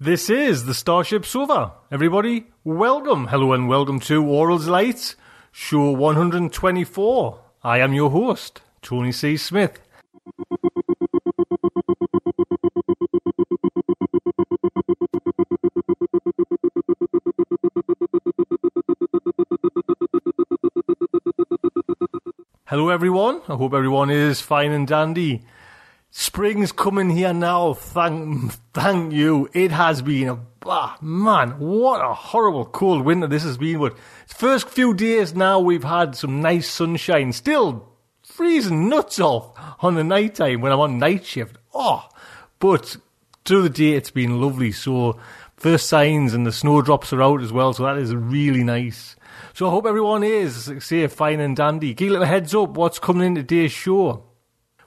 This is the Starship Sofa. Everybody, welcome, hello, and welcome to Aural Delights, show 124. I am your host, Tony C. Smith. Hello, everyone. I hope everyone is fine and dandy. Spring's coming here now. Thank, thank you. It has been a ah, man. What a horrible cold winter this has been. But first few days now, we've had some nice sunshine. Still freezing nuts off on the night time when I'm on night shift. Oh, but through the day it's been lovely. So first signs and the snowdrops are out as well. So that is really nice. So I hope everyone is safe, fine and dandy. Give a little heads up what's coming in today's show.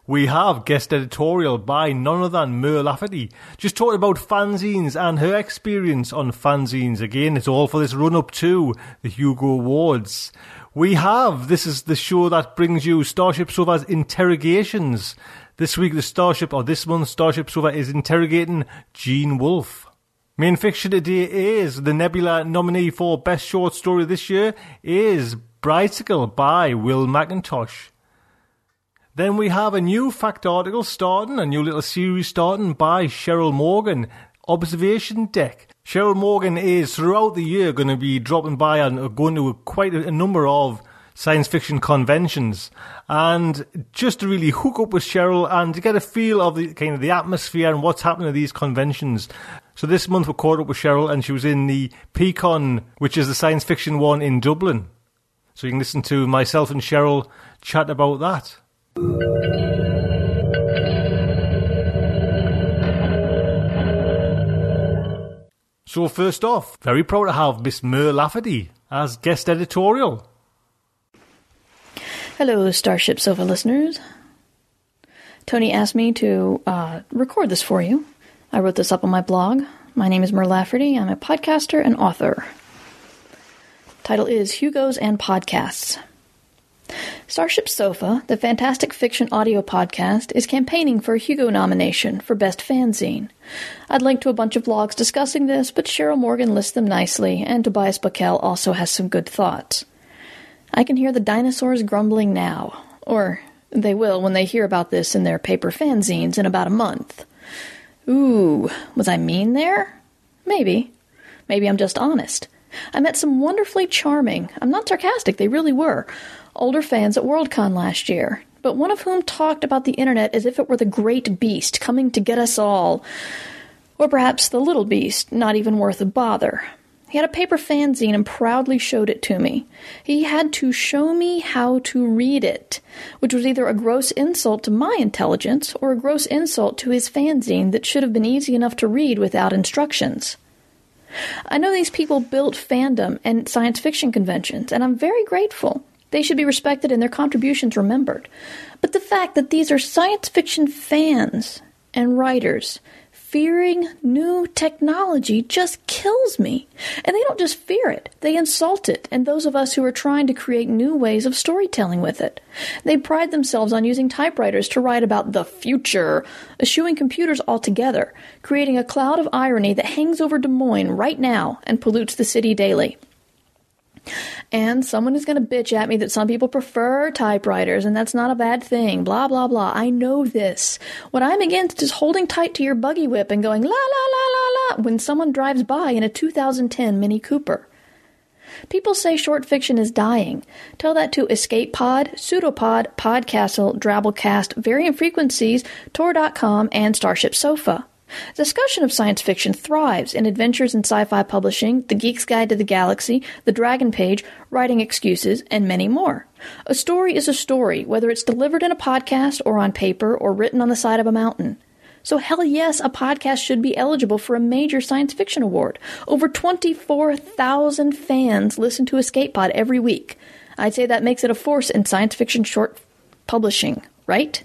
We have guest editorial by none other than Mur Lafferty. Just talking about fanzines and her experience on fanzines. Again, it's all for this run up to the Hugo Awards. We have, this is the show that brings you Starship Sofa's interrogations. This week, the Starship, or this month, Starship Sofa is interrogating Gene Wolfe. Main fiction today is the Nebula nominee for Best Short Story this year is Bridesicle by Will McIntosh. Then we have a new fact article starting, a new little series starting by Cheryl Morgan, Observation Deck. Cheryl Morgan is throughout the year going to be dropping by and going to quite a number of science fiction conventions. And just to really hook up with Cheryl and to get a feel of the kind of the atmosphere and what's happening at these conventions. So this month we caught up with Cheryl and she was in the P-Con, which is the science fiction one in Dublin. So you can listen to myself and Cheryl chat about that. So first off, very proud to have Miss Mur Lafferty as guest editorial. Hello, Starship Sofa listeners. Tony asked me to uh, record this for you. I wrote this up on my blog. My name is Mur Lafferty. I'm a podcaster and author. Title is Hugos and Podcasts. Starship Sofa, the fantastic fiction audio podcast, is campaigning for a Hugo nomination for Best Fanzine. I'd link to a bunch of blogs discussing this, but Cheryl Morgan lists them nicely, and Tobias Buckell also has some good thoughts. I can hear the dinosaurs grumbling now, or they will when they hear about this in their paper fanzines in about a month. Ooh, was I mean there? Maybe. Maybe I'm just honest. I met some wonderfully charming, I'm not sarcastic, they really were, older fans at Worldcon last year, but one of whom talked about the internet as if it were the great beast coming to get us all. Or perhaps the little beast, not even worth a bother. He had a paper fanzine and proudly showed it to me. He had to show me how to read it, which was either a gross insult to my intelligence or a gross insult to his fanzine that should have been easy enough to read without instructions. I know these people built fandom and science fiction conventions, and I'm very grateful. They should be respected and their contributions remembered. But the fact that these are science fiction fans and writers fearing new technology just kills me. And they don't just fear it, they insult it and those of us who are trying to create new ways of storytelling with it. They pride themselves on using typewriters to write about the future, eschewing computers altogether, creating a cloud of irony that hangs over Des Moines right now and pollutes the city daily. And someone is going to bitch at me that some people prefer typewriters and that's not a bad thing. Blah, blah, blah. I know this. What I'm against is holding tight to your buggy whip and going la, la, la, la, la when someone drives by in a 2010 Mini Cooper. People say short fiction is dying. Tell that to Escape Pod, Pseudopod, Podcastle, Drabblecast, Variant Frequencies, Tor.com, and Starship Sofa. Discussion of science fiction thrives in Adventures in Sci-Fi Publishing, The Geek's Guide to the Galaxy, The Dragon Page, Writing Excuses, and many more. A story is a story, whether it's delivered in a podcast or on paper or written on the side of a mountain. So hell yes, a podcast should be eligible for a major science fiction award. Over 24,000 fans listen to Escape Pod every week. I'd say that makes it a force in science fiction short publishing, right?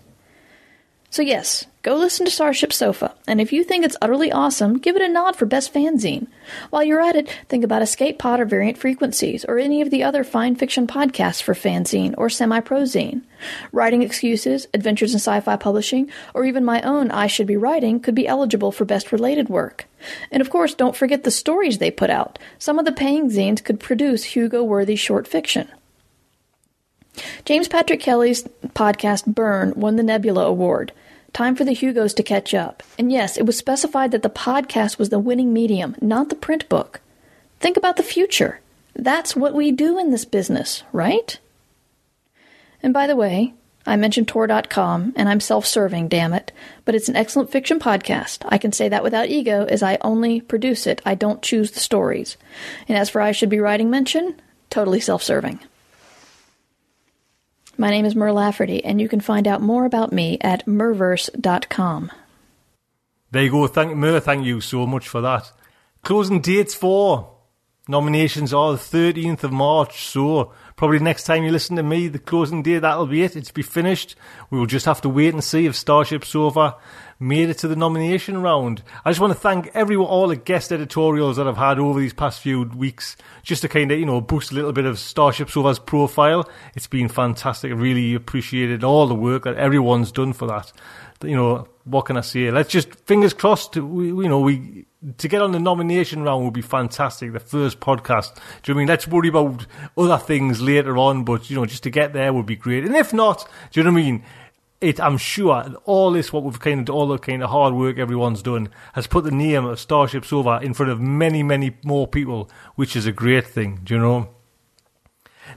So yes, go listen to Starship Sofa, and if you think it's utterly awesome, give it a nod for Best Fanzine. While you're at it, think about Escape Pod or Variant Frequencies, or any of the other fine fiction podcasts for fanzine or semi-prozine. Writing Excuses, Adventures in Sci-Fi Publishing, or even my own I Should Be Writing could be eligible for Best Related Work. And of course, don't forget the stories they put out. Some of the paying zines could produce Hugo-worthy short fiction. James Patrick Kelly's podcast Burn won the Nebula Award. Time for the Hugos to catch up. And yes, it was specified that the podcast was the winning medium, not the print book. Think about the future. That's what we do in this business, right? And by the way, I mentioned Tor.com, and I'm self serving, damn it, but it's an excellent fiction podcast. I can say that without ego, as I only produce it. I don't choose the stories. And as for I Should Be Writing mention, totally self serving. My name is Mur Lafferty, and you can find out more about me at murverse.com. There you go. Thank Mur, thank you so much for that. Closing dates for nominations are the 13th of March, so probably next time you listen to me, the closing date, that'll be it. It's be finished. We will just have to wait and see if Starship Sofa made it to the nomination round. I just want to thank everyone, all the guest editorials that I've had over these past few weeks, just to kind of, you know, boost a little bit of Starship Sofa's profile. It's been fantastic. I really appreciated all the work that everyone's done for that. You know, what can I say? Let's just, fingers crossed, we, you know, we, to get on the nomination round would be fantastic. The first podcast. Do you know I mean? Let's worry about other things later on, but, you know, just to get there would be great. And if not, do you know what I mean? It, I'm sure all this, what we've kind of, all the kind of hard work everyone's done, has put the name of Starship Sofa in front of many, many more people, which is a great thing. Do you know?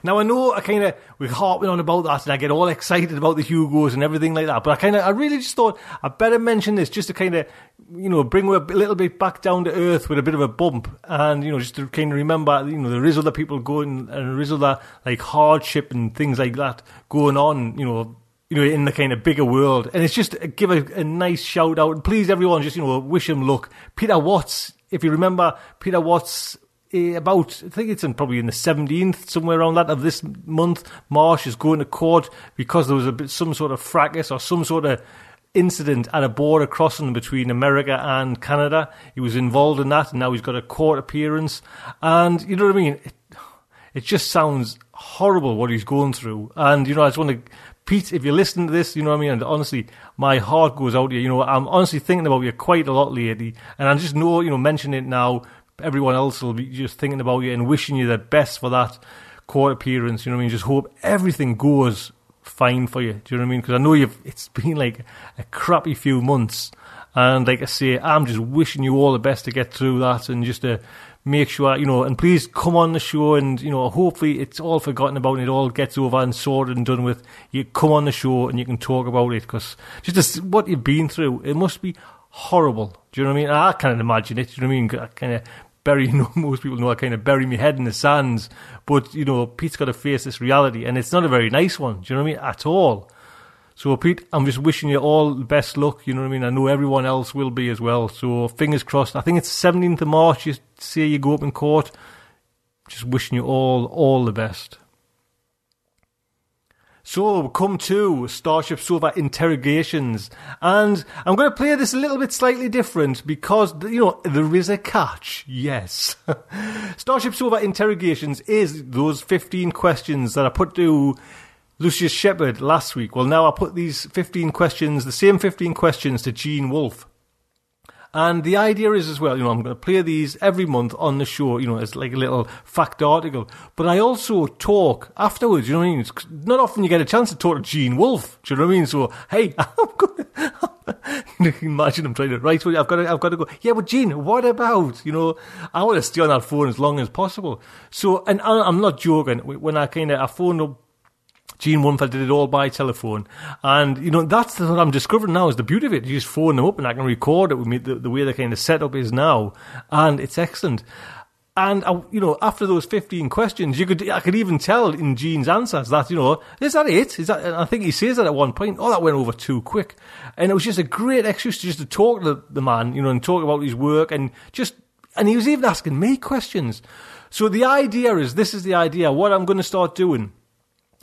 Now I know I kind of we're harping on about that, and I get all excited about the Hugos and everything like that. But I kind of, I really just thought I better mention this just to kind of, you know, bring a little bit back down to earth with a bit of a bump, and you know, just to kind of remember, you know, there is other people going, and there is other like hardship and things like that going on, you know, you know, in the kind of bigger world. And it's just give a, a nice shout out. Please, everyone, just, you know, wish him luck. Peter Watts, if you remember, Peter Watts, eh, about, I think it's in probably in the 17th, somewhere around that of this month, Marsh is going to court because there was a bit, some sort of fracas or some sort of incident at a border crossing between America and Canada. He was involved in that, and now he's got a court appearance. And you know what I mean? It, it just sounds horrible what he's going through. And you know, I just want to Pete, if you're listening to this, you know what I mean? And honestly, my heart goes out to you. You know, I'm honestly thinking about you quite a lot lately. And I just know, you know, mention it now, everyone else will be just thinking about you and wishing you the best for that court appearance. You know what I mean? Just hope everything goes fine for you. Do you know what I mean? Because I know you've, it's been like a crappy few months. And like I say, I'm just wishing you all the best to get through that and just to make sure, you know, and please come on the show and, you know, hopefully it's all forgotten about and it all gets over and sorted and done with. You come on the show and you can talk about it because just what you've been through, it must be horrible. Do you know what I mean? I can't imagine it. Do you know what I mean? I kind of bury, you know, most people know I kind of bury my head in the sands, but, you know, Pete's got to face this reality and it's not a very nice one. Do you know what I mean? At all. So, Pete, I'm just wishing you all the best luck. You know what I mean? I know everyone else will be as well. So, fingers crossed. I think it's 17th of March. You say you go up in court. Just wishing you all, all the best. So, come to Starship Sofa interrogations. And I'm going to play this a little bit slightly different because, you know, there is a catch. Yes. Starship Sofa interrogations is those 15 questions that I put to Lucius Shepard last week. Well, now I put these 15 questions, the same 15 questions to Gene Wolfe. And the idea is as well, you know, I'm going to play these every month on the show, you know, as like a little fact article. But I also talk afterwards, you know what I mean? It's not often you get a chance to talk to Gene Wolfe, do you know what I mean? So, hey, I'm going to, imagine I'm trying to write, I've got to, I've got to go, yeah, but Gene, what about, you know, I want to stay on that phone as long as possible. So, and I'm not joking, when I kind of, I phoned up Gene I did it all by telephone. And, you know, that's what I'm discovering now is the beauty of it. You just phone them up and I can record it with me the, the way the kind of setup is now. And it's excellent. And uh, you know, after those fifteen questions, you could I could even tell in Gene's answers that you know is that it? Is that? I think he says that at one point. Oh, that went over too quick, and it was just a great excuse to just to talk to the man, you know, and talk about his work and just. And he was even asking me questions. So the idea is this is the idea. What I'm going to start doing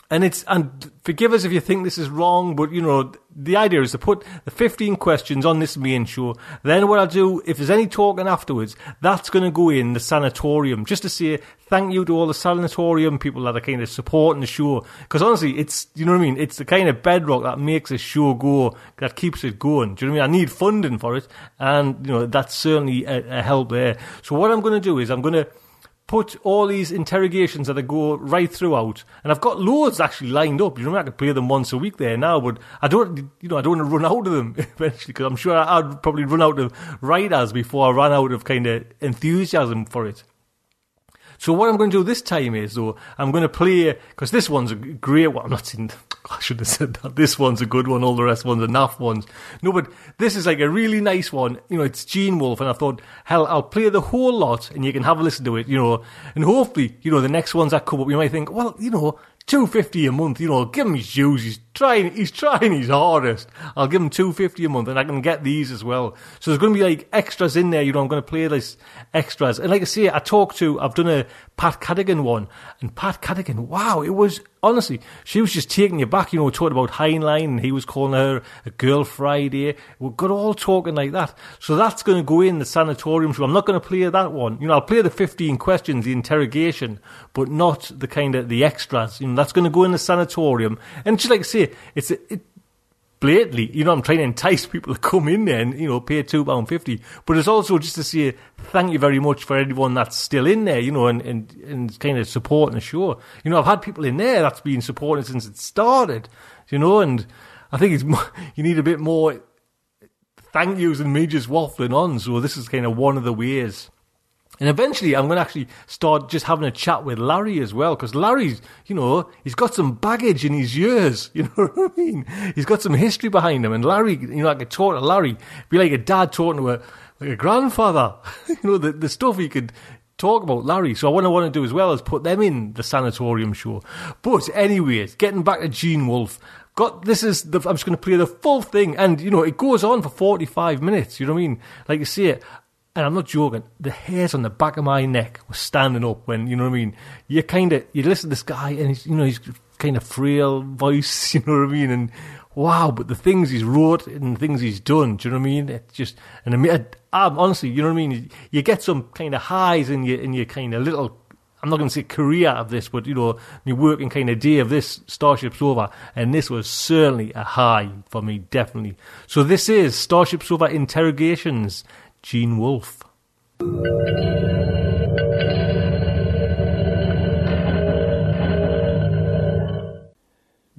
and it's and forgive us if you think this is wrong, but you know the idea is to put the 15 questions on this main show. Then what I'll do, if there's any talking afterwards, that's going to go in the sanatorium just to say thank you to all the sanatorium people that are kind of supporting the show. Because honestly, it's you know what I mean. It's the kind of bedrock that makes a show go, that keeps it going. Do you know what I mean? I need funding for it, and you know that's certainly a, a help there. So what I'm going to do is I'm going to put all these interrogations that I go right throughout, and I've got loads actually lined up. You know, I could play them once a week there now, but I don't, you know, I don't want to run out of them eventually because I'm sure I'd probably run out of writers before I run out of kind of enthusiasm for it. So what I'm going to do this time is, though, I'm going to play because this one's a great one. I'm not saying I should have said that. This one's a good one. All the rest ones are naff ones. No, but this is like a really nice one. You know, it's Gene Wolfe, and I thought, hell, I'll play the whole lot, and you can have a listen to it. You know, and hopefully, you know, the next ones that come up, you might think, well, you know, two fifty a month. You know, give him his dues. He's trying. He's trying his hardest. I'll give him two fifty a month, and I can get these as well. So there's going to be like extras in there. You know, I'm going to play this extras. And like I say, I talked to. I've done a Pat Cadigan one, and Pat Cadigan. Wow, it was honestly, she was just taking you back. You know, talking about Heinlein, and he was calling her a girl Friday. We got all talking like that. So that's going to go in the sanatorium show. I'm not going to play that one. You know, I'll play the 15 questions, the interrogation, but not the kind of the extras. You know, that's going to go in the sanatorium. And just like I say, it's it, blatantly, you know, I'm trying to entice people to come in there and, you know, pay £2.50. But it's also just to say thank you very much for everyone that's still in there, you know, and, and, and kind of supporting the show. You know, I've had people in there that's been supporting since it started, you know, and I think it's you need a bit more thank yous and me just waffling on. So this is kind of one of the ways. And eventually, I'm going to actually start just having a chat with Larry as well, because Larry's, you know, he's got some baggage in his years. You know what I mean? He's got some history behind him. And Larry, you know, I could talk to Larry, be like a dad talking to a, like a grandfather. you know, the, the stuff he could talk about Larry. So what I want to do as well is put them in the sanatorium show. But anyways, getting back to Gene Wolfe. Got this is the, I'm just going to play the full thing, and you know it goes on for 45 minutes. You know what I mean? Like you see it, and I'm not joking, the hairs on the back of my neck were standing up when, you know what I mean? You kind of, you listen to this guy and he's, you know, he's kind of frail voice, you know what I mean? And wow, but the things he's wrote and the things he's done, do you know what I mean? It's just, and I mean, I, I, honestly, you know what I mean? You, you get some kind of highs in your, in your kind of little, I'm not going to say career of this, but you know, my working kind of day of this Starship Sofa, and this was certainly a high for me, definitely. So this is Starship Sofa Interrogations Gene Wolfe.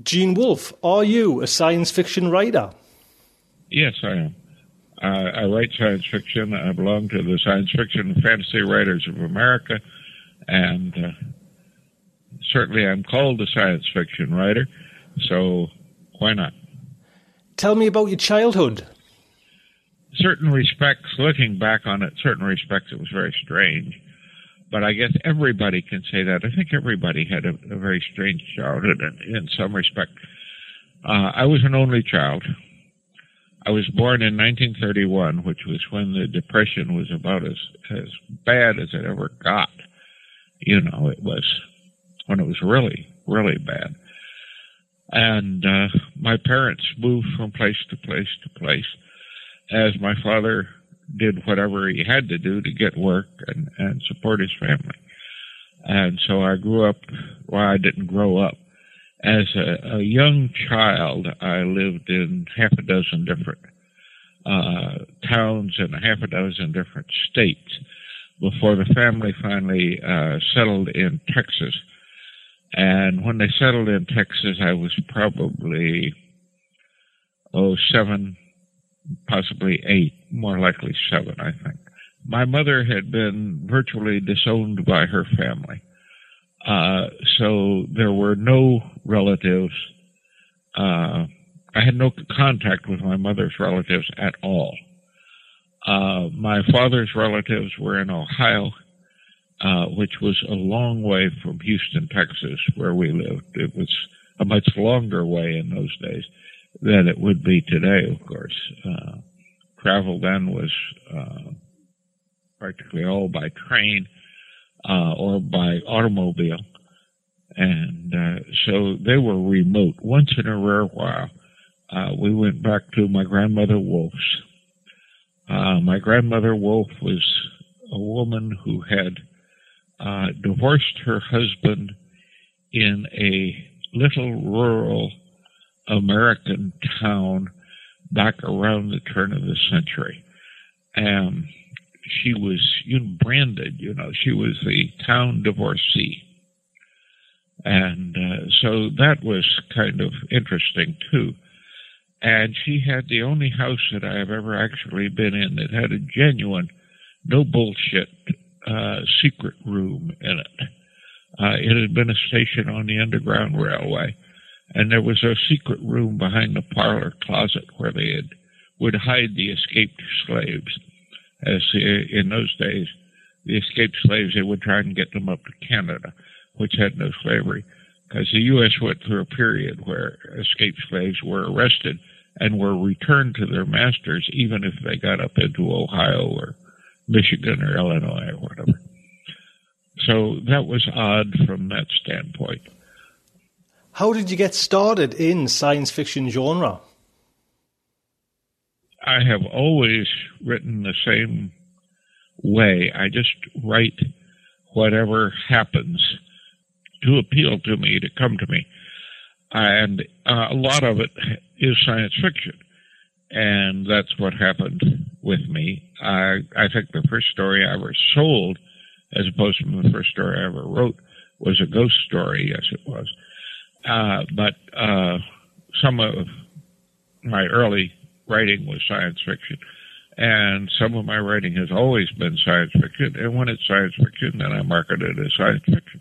Gene Wolfe, are you a science fiction writer? Yes, I am. Uh, I write science fiction. I belong to the Science Fiction and Fantasy Writers of America, and uh, certainly I'm called a science fiction writer, so why not? Tell me about your childhood certain respects, looking back on it, certain respects, it was very strange. But I guess everybody can say that. I think everybody had a, a very strange childhood in, in some respect. Uh, I was an only child. I was born in 1931, which was when the Depression was about as, as bad as it ever got. You know, it was when it was really, really bad. And uh, my parents moved from place to place to place as my father did whatever he had to do to get work and, and support his family. And so I grew up, well, I didn't grow up. As a, a young child, I lived in half a dozen different uh, towns and half a dozen different states before the family finally uh, settled in Texas. And when they settled in Texas, I was probably, oh, seven, possibly eight, more likely seven, I think. My mother had been virtually disowned by her family. Uh, so there were no relatives. Uh, I had no contact with my mother's relatives at all. Uh, my father's relatives were in Ohio, uh, which was a long way from Houston, Texas, where we lived. It was a much longer way in those days than it would be today, of course. Uh, travel then was uh, practically all by train uh, or by automobile. And uh, so they were remote. Once in a rare while, uh, we went back to my grandmother Wolfe's. Uh, my grandmother Wolf was a woman who had uh, divorced her husband in a little rural American town back around the turn of the century. And she was you branded, you know, she was the town divorcee. And uh, so that was kind of interesting too. And she had the only house that I have ever actually been in that had a genuine, no bullshit, uh, secret room in it. Uh, it had been a station on the Underground Railway, and there was a secret room behind the parlor closet where they had, would hide the escaped slaves. As uh, in those days, the escaped slaves, they would try and get them up to Canada, which had no slavery, because the U.S. went through a period where escaped slaves were arrested and were returned to their masters, even if they got up into Ohio or Michigan or Illinois or whatever. So that was odd from that standpoint. How did you get started in science fiction genre? I have always written the same way. I just write whatever happens to appeal to me, to come to me. And uh, a lot of it is science fiction. And that's what happened with me. I, I think the first story I ever sold as opposed to the first story I ever wrote, was a ghost story. Yes, it was. Uh, but uh, some of my early writing was science fiction, and some of my writing has always been science fiction. And when it's science fiction, then I market it as science fiction.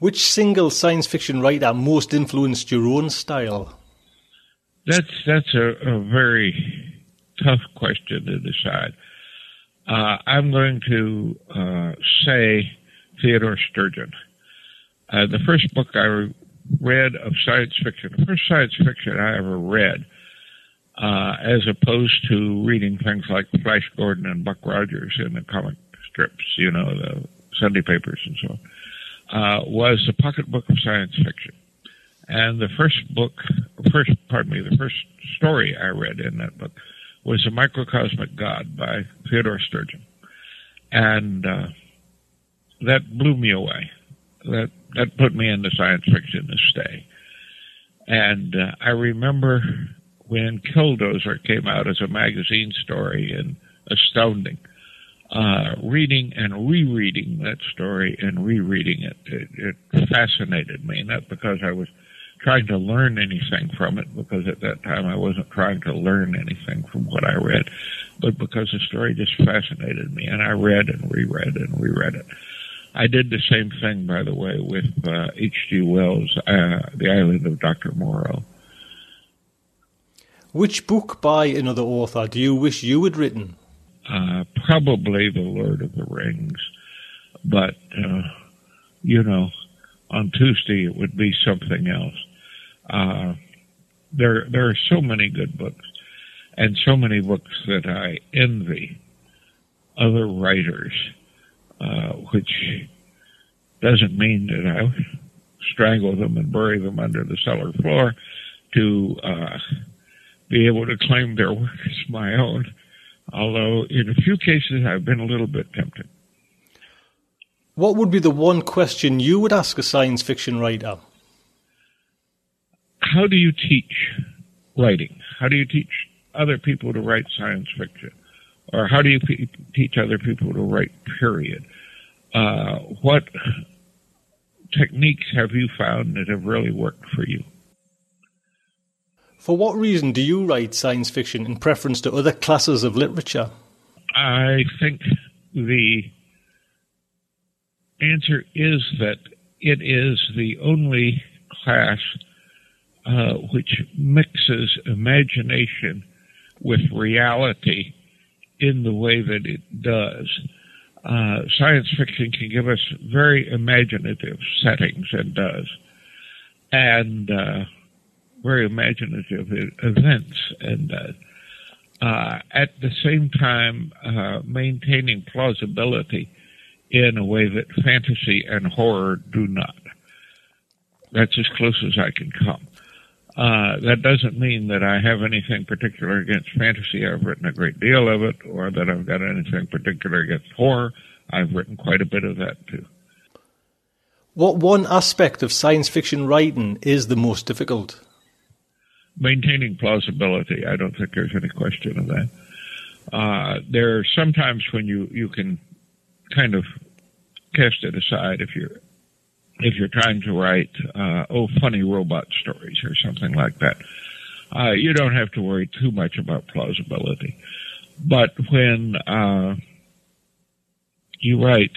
Which single science fiction writer most influenced your own style? That's that's a, a very tough question to decide. Uh, I'm going to uh, say Theodore Sturgeon. Uh, the first book I read of science fiction, the first science fiction I ever read, uh, as opposed to reading things like Flash Gordon and Buck Rogers in the comic strips, you know, the Sunday papers and so on, uh, was the Pocket Book of Science Fiction. And the first book, first, pardon me, the first story I read in that book was The Microcosmic God by Theodore Sturgeon. And uh, that blew me away. That, that put me into science fiction to stay. And uh, I remember when Killdozer came out as a magazine story and astounding, uh, reading and rereading that story and rereading it, it, it fascinated me. Not because I was trying to learn anything from it because at that time I wasn't trying to learn anything from what I read, but because the story just fascinated me and I read and reread and reread it. I did the same thing, by the way, with H.G. Uh, Wells, uh, The Island of Dr. Moreau. Which book by another author do you wish you had written? Uh, probably The Lord of the Rings, but, uh, you know, on Tuesday it would be something else. Uh, there, there are so many good books and so many books that I envy other writers, uh, which doesn't mean that I strangle them and bury them under the cellar floor to uh, be able to claim their work as my own. Although in a few cases I've been a little bit tempted. What would be the one question you would ask a science fiction writer? how do you teach writing? How do you teach other people to write science fiction? Or how do you teach other people to write, period? Uh, what techniques have you found that have really worked for you? For what reason do you write science fiction in preference to other classes of literature? I think the answer is that it is the only class uh, which mixes imagination with reality in the way that it does. Uh, science fiction can give us very imaginative settings and does, and uh, very imaginative events and does. Uh, at the same time, uh, maintaining plausibility in a way that fantasy and horror do not. That's as close as I can come. Uh, that doesn't mean that I have anything particular against fantasy. I've written a great deal of it, or that I've got anything particular against horror. I've written quite a bit of that too. What one aspect of science fiction writing is the most difficult? Maintaining plausibility. I don't think there's any question of that. Uh, there are sometimes when you, you can kind of cast it aside if you're if you're trying to write uh, oh funny robot stories or something like that. Uh, you don't have to worry too much about plausibility. But when uh, you write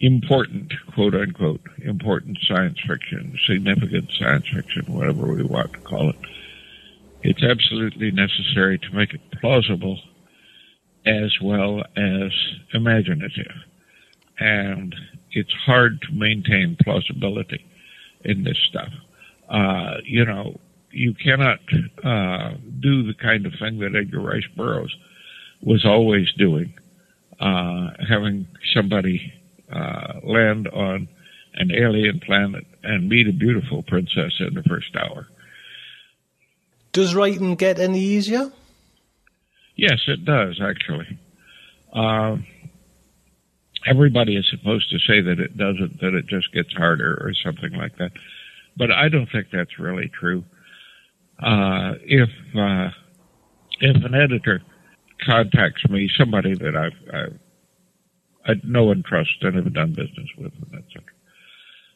important, quote unquote, important science fiction, significant science fiction, whatever we want to call it, it's absolutely necessary to make it plausible as well as imaginative. And it's hard to maintain plausibility in this stuff. Uh, you know, you cannot uh, do the kind of thing that Edgar Rice Burroughs was always doing, uh, having somebody uh, land on an alien planet and meet a beautiful princess in the first hour. Does writing get any easier? Yes, it does actually. Uh, everybody is supposed to say that it doesn't, that it just gets harder or something like that. But I don't think that's really true. Uh, if uh, if an editor contacts me, somebody that I've, I've I know and trust and have done business with, and etc.,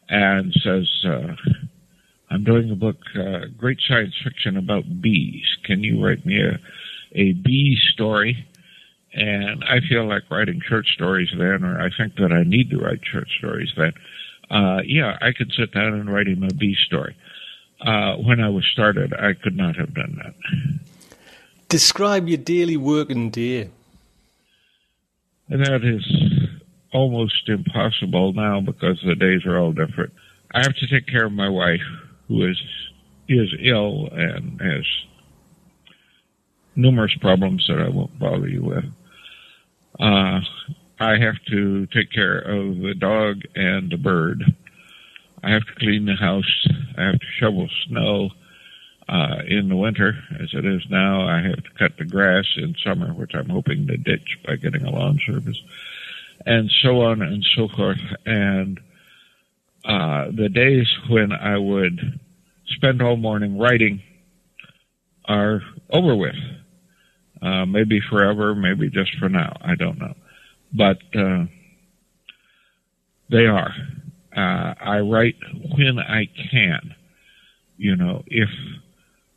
and says, uh, "I'm doing a book, uh, great science fiction about bees. Can you write me a a bee story?" And I feel like writing short stories then, or I think that I need to write short stories then. Uh, yeah, I could sit down and write him a bee story. Uh, when I was started, I could not have done that. Describe your daily working day. And that is almost impossible now because the days are all different. I have to take care of my wife, who is is ill and has numerous problems that I won't bother you with. Uh, I have to take care of the dog and the bird. I have to clean the house. I have to shovel snow uh, in the winter, as it is now. I have to cut the grass in summer, which I'm hoping to ditch by getting a lawn service, and so on and so forth. And uh, the days when I would spend all morning writing are over with. Uh, maybe forever, maybe just for now. I don't know. But uh, they are. Uh, I write when I can. You know, if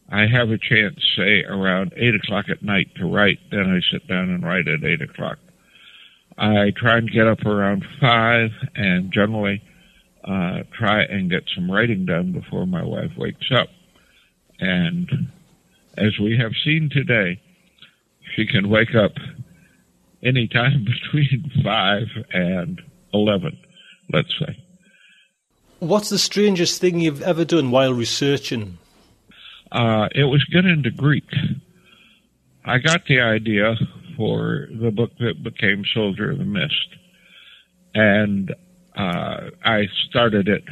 I have a chance, say around eight o'clock at night to write, then I sit down and write at eight o'clock. I try and get up around five, and generally uh, try and get some writing done before my wife wakes up. And as we have seen today, she can wake up any time between 5 and 11, let's say. What's the strangest thing you've ever done while researching? Uh, it was get into Greek. I got the idea for the book that became Soldier of the Mist, and uh, I started it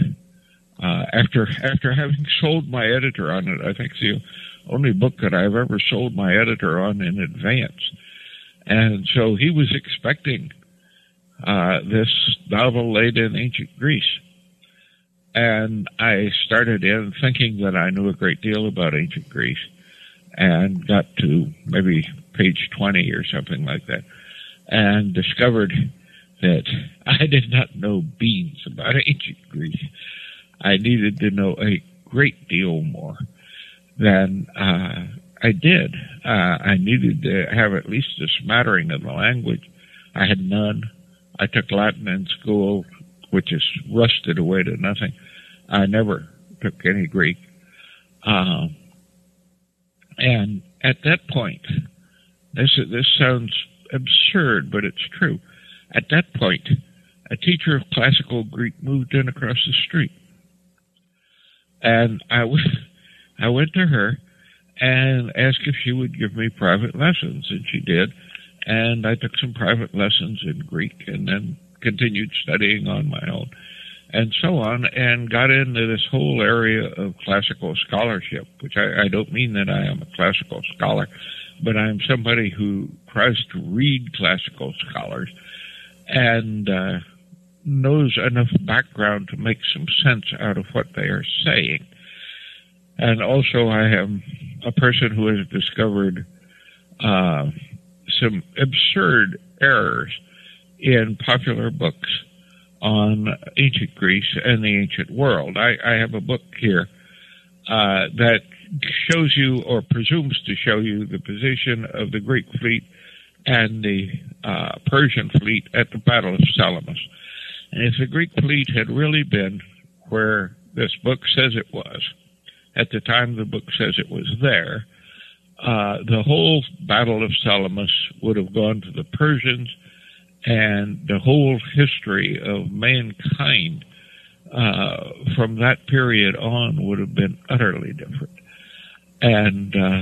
uh, after after having sold my editor on it. I think the only book that I've ever sold my editor on in advance. And so he was expecting uh, this novel laid in ancient Greece. And I started in thinking that I knew a great deal about ancient Greece and got to maybe page 20 or something like that and discovered that I did not know beans about ancient Greece. I needed to know a great deal more then uh, I did. Uh, I needed to have at least a smattering of the language. I had none. I took Latin in school which is rusted away to nothing. I never took any Greek. Um, and at that point, this this sounds absurd, but it's true. At that point, a teacher of classical Greek moved in across the street, and I w- I went to her and asked if she would give me private lessons, and she did. And I took some private lessons in Greek, and then continued studying on my own, and so on, and got into this whole area of classical scholarship. Which I, I don't mean that I am a classical scholar, but I'm somebody who tries to read classical scholars and uh, knows enough background to make some sense out of what they are saying. And also, I am a person who has discovered uh, some absurd errors in popular books on ancient Greece and the ancient world. I, I have a book here uh, that shows you or presumes to show you the position of the Greek fleet and the uh, Persian fleet at the Battle of Salamis. And if the Greek fleet had really been where this book says it was, at the time the book says it was there, uh, the whole Battle of Salamis would have gone to the Persians, and the whole history of mankind uh, from that period on would have been utterly different. And uh,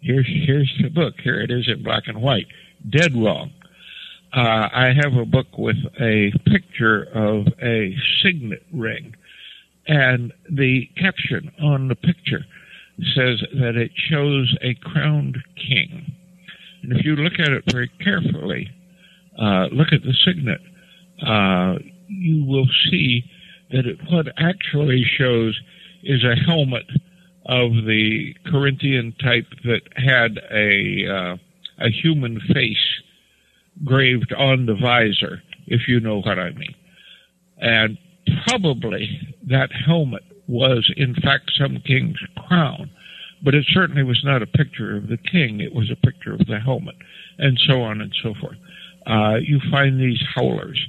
here's here's the book. Here it is in black and white. Dead wrong. Uh, I have a book with a picture of a signet ring, and the caption on the picture says that it shows a crowned king. And if you look at it very carefully, uh, look at the signet, uh, you will see that it, what actually shows is a helmet of the Corinthian type that had a uh, a human face graved on the visor, if you know what I mean. And probably that helmet was in fact some king's crown, but it certainly was not a picture of the king. It was a picture of the helmet, and so on and so forth. Uh, you find these howlers,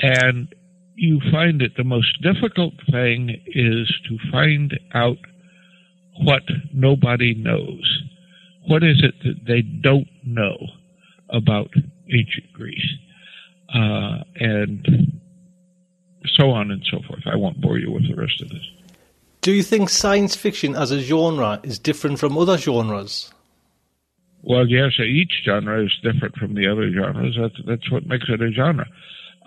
and you find that the most difficult thing is to find out what nobody knows. What is it that they don't know about ancient Greece? Uh, and so on and so forth. I won't bore you with the rest of this. Do you think science fiction as a genre is different from other genres? Well, yes, each genre is different from the other genres. That's, that's what makes it a genre.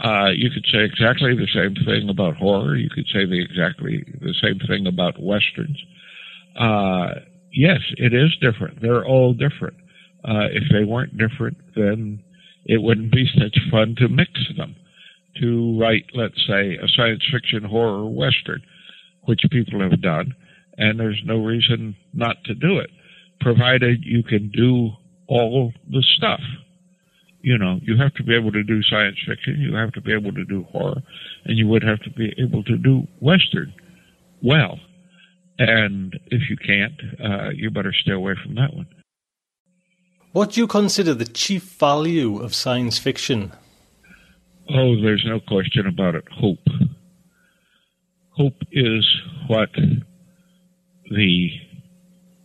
Uh, you could say exactly the same thing about horror. You could say the exactly the same thing about westerns. Uh, yes, it is different. They're all different. Uh, if they weren't different, then it wouldn't be such fun to mix them. To write, let's say, a science fiction horror western, which people have done, and there's no reason not to do it, provided you can do all the stuff. You know, you have to be able to do science fiction, you have to be able to do horror, and you would have to be able to do western well. And if you can't, uh, you better stay away from that one. What do you consider the chief value of science fiction? Oh, there's no question about it. Hope. Hope is what the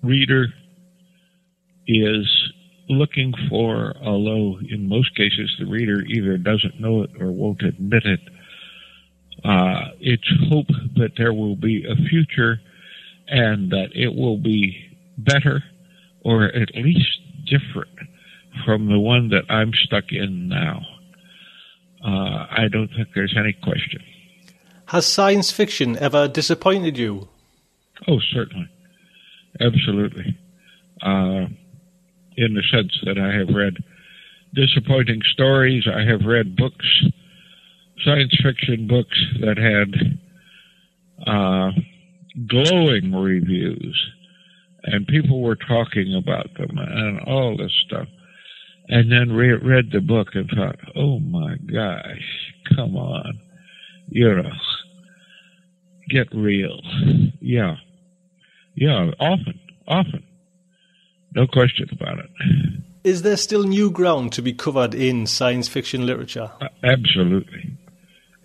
reader is looking for, although in most cases the reader either doesn't know it or won't admit it. Uh, it's hope that there will be a future and that it will be better or at least different from the one that I'm stuck in now. Uh, I don't think there's any question. Has science fiction ever disappointed you? Oh, certainly. Absolutely. Uh, in the sense that I have read disappointing stories, I have read books, science fiction books that had uh, glowing reviews, and people were talking about them and all this stuff. And then re- read the book and thought, oh my gosh, come on. You know, get real. Yeah. Yeah, often, often. No question about it. Is there still new ground to be covered in science fiction literature? Uh, absolutely.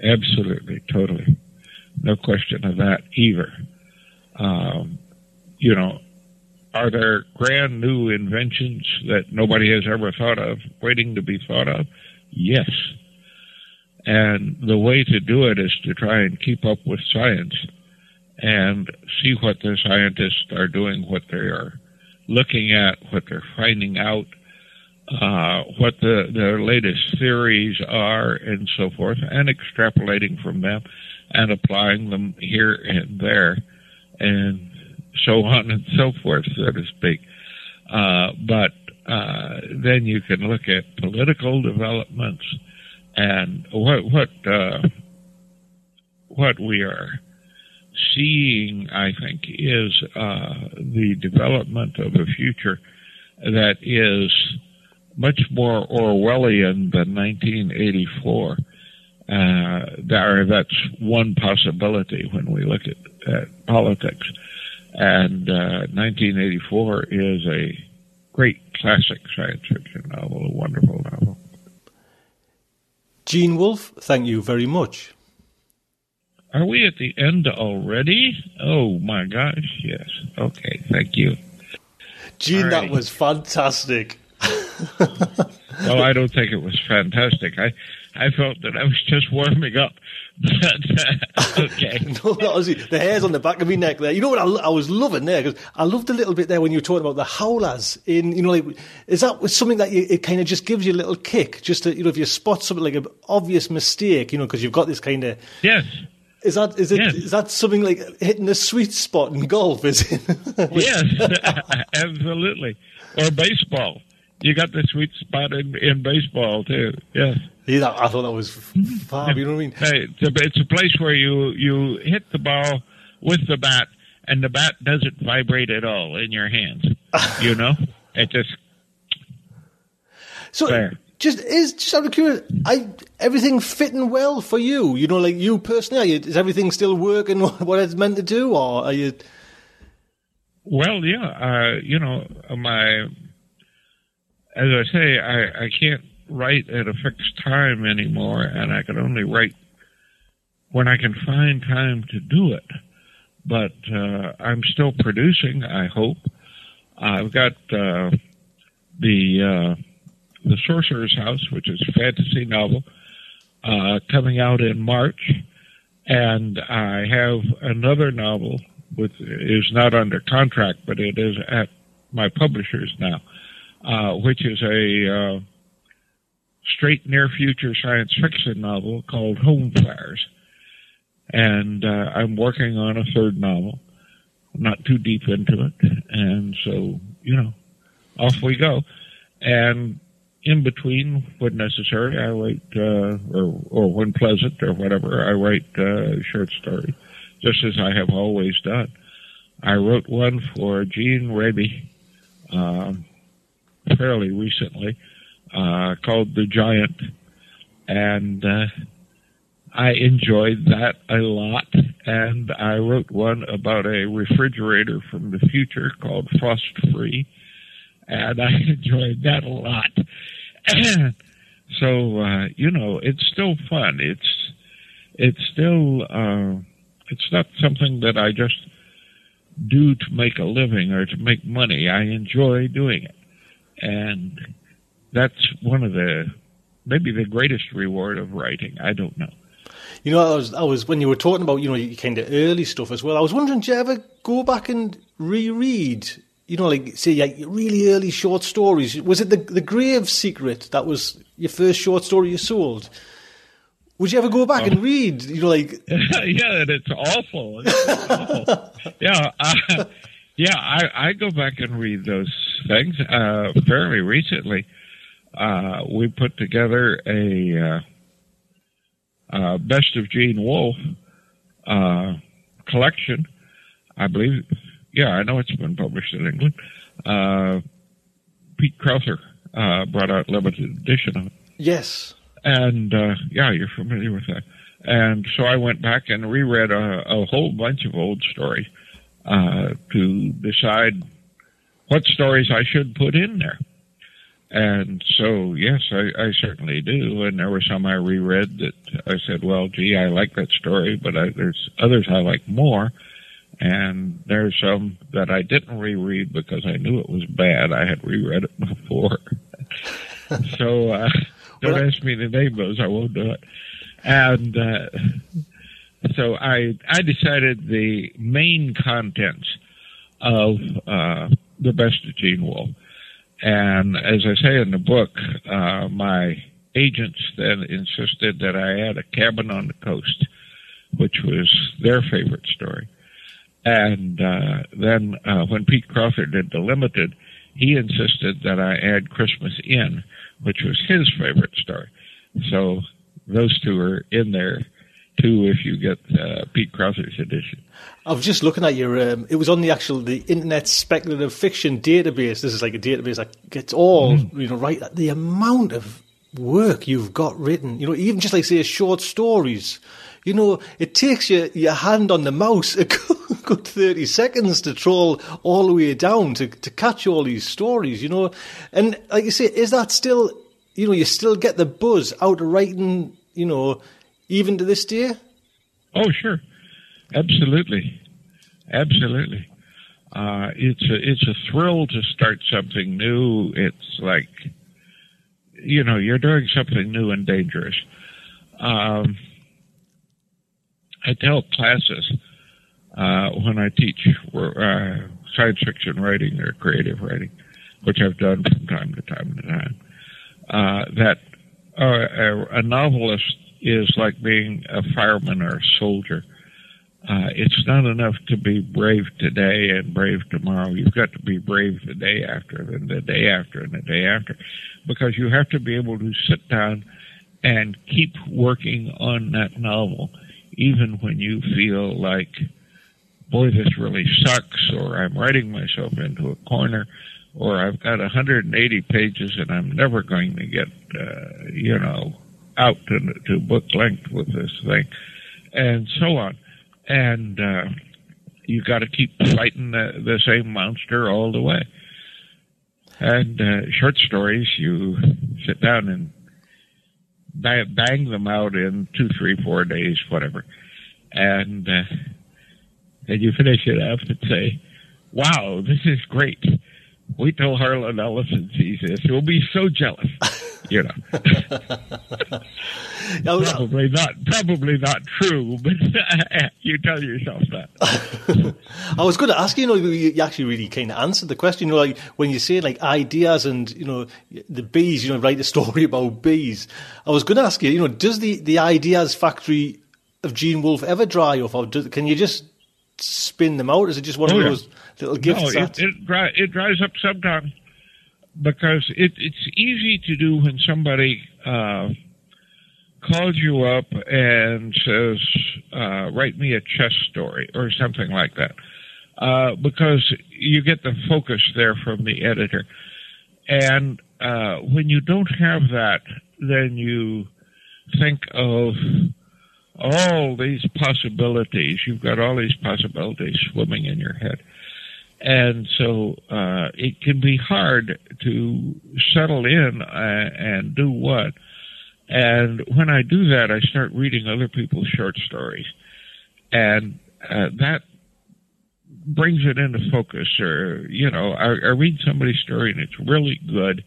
Absolutely, totally. No question of that either. Um, you know, are there grand new inventions that nobody has ever thought of waiting to be thought of? Yes. And the way to do it is to try and keep up with science and see what the scientists are doing, what they are looking at, what they're finding out, uh, what the, their latest theories are, and so forth, and extrapolating from them and applying them here and there, and so on and so forth, so to speak. Uh, but uh, then you can look at political developments and what what uh, what we are seeing, I think, is uh, the development of a future that is much more Orwellian than 1984. Uh, there, that's one possibility when we look at, at politics. And uh, 1984 is a great classic science fiction novel, a wonderful novel. Gene Wolfe, thank you very much. Are we at the end already? Oh my gosh, yes. Okay, thank you. Gene, that was fantastic. well, I don't think it was fantastic. I, I felt that I was just warming up. Uh, okay. no, honestly, the hairs on the back of my neck there. You know what I, I was loving there because I loved a little bit there when you were talking about the howlers. In you know, like is that something that you, it kind of just gives you a little kick, just to you know, if you spot something like an obvious mistake, you know, because you've got this kind of yes. Is that is it yes. is that something like hitting a sweet spot in golf? Is it? yes, absolutely. Or baseball. You got the sweet spot in, in baseball too. Yes. Yeah, I thought that was fab. You know what I mean? Hey, it's, a, it's a place where you you hit the ball with the bat, and the bat doesn't vibrate at all in your hands. you know, it just so. There just is just out of curiosity, I everything fitting well for you? You know, like you personally, you, is everything still working what it's meant to do, or are you? Well, yeah, uh, you know, my as I say, I I can't write at a fixed time anymore, and I can only write when I can find time to do it. But uh, I'm still producing. I hope I've got uh, the. Uh, the Sorcerer's House, which is a fantasy novel, uh, coming out in March. And I have another novel, which is not under contract, but it is at my publishers now, uh, which is a uh, straight near future science fiction novel called Home Fires. And uh, I'm working on a third novel. Not too deep into it. And so, you know, off we go. And in between, when necessary, I write, uh, or, or when pleasant or whatever, I write uh, short stories, just as I have always done. I wrote one for Gene Raby um, fairly recently uh, called The Giant, and uh, I enjoyed that a lot. And I wrote one about a refrigerator from the future called Frost Free and I enjoyed that a lot. so uh, you know, it's still fun. It's it's still uh, it's not something that I just do to make a living or to make money. I enjoy doing it, and that's one of the maybe the greatest reward of writing. I don't know. You know, I was, I was when you were talking about you know kind of early stuff as well. I was wondering, do you ever go back and reread you know, like say, like really early short stories. Was it the the Grave Secret that was your first short story you sold? Would you ever go back oh. and read? You know, like yeah, it's awful. It's awful. yeah, uh, yeah. I I go back and read those things. Uh, fairly recently, uh, we put together a uh, uh, best of Gene Wolfe uh, collection. I believe yeah, I know it's been published in England. Uh, Pete Crowther uh, brought out limited edition of it. Yes. And uh, yeah, you're familiar with that. And so I went back and reread a, a whole bunch of old stories uh, to decide what stories I should put in there. And so, yes, I, I certainly do. And there were some I reread that I said, well, gee, I like that story, but I, there's others I like more. And there's some that I didn't reread because I knew it was bad. I had reread it before. so, uh, don't well, ask me to name those. I won't do it. And, uh, so I, I decided the main contents of, uh, the best of Gene Wolfe and as I say in the book, uh, my agents then insisted that I add a cabin on the coast, which was their favorite story. And uh, then uh, when Pete Crowther did the limited, he insisted that I add Christmas Inn, which was his favorite story. So those two are in there too if you get uh, Pete Crowther's edition. I was just looking at your. Um, it was on the actual the Internet Speculative Fiction database. This is like a database that gets all mm. you know right. The amount of work you've got written, you know, even just like say short stories. You know, it takes you your hand on the mouse a good thirty seconds to troll all the way down to to catch all these stories. You know, and like you say, is that still? You know, you still get the buzz out of writing. You know even to this day? Oh, sure, absolutely, absolutely. Uh, it's a it's a thrill to start something new. It's like, you know, you're doing something new and dangerous. Um, I tell classes uh, when I teach uh, science fiction writing or creative writing, which I've done from time to time to time, uh, that uh, a, a novelist is like being a fireman or a soldier. Uh, it's not enough to be brave today and brave tomorrow. You've got to be brave the day after, and the day after, and the day after, because you have to be able to sit down and keep working on that novel, even when you feel like, boy, this really sucks, or I'm writing myself into a corner, or I've got 180 pages and I'm never going to get, uh, you know, out to, to book length with this thing, and so on. And uh, you got to keep fighting the, the same monster all the way. And uh, short stories, you sit down and bang them out in two, three, four days, whatever, and uh, and you finish it up and say, "Wow, this is great." Wait till Harlan Ellison sees this; he'll be so jealous you know. probably not, probably not true, but you tell yourself that. I was going to ask you, you know, you actually really kind of answered the question. You know, like when you say like ideas and you know the bees, you know, write a story about bees. I was going to ask you, you know, does the the ideas factory of Gene Wolfe ever dry off? or do, can you just spin them out? Is it just one oh, of those little gifts? No, it, it, dry, it dries up sometimes because it, it's easy to do when somebody uh, calls you up and says, uh, "Write me a chess story" or something like that, uh, because you get the focus there from the editor. And uh, when you don't have that, then you think of all these possibilities. You've got all these possibilities swimming in your head. And so uh, it can be hard to settle in uh, and do what. And when I do that, I start reading other people's short stories. And uh, that brings it into focus. Or, you know, I, I read somebody's story and it's really good.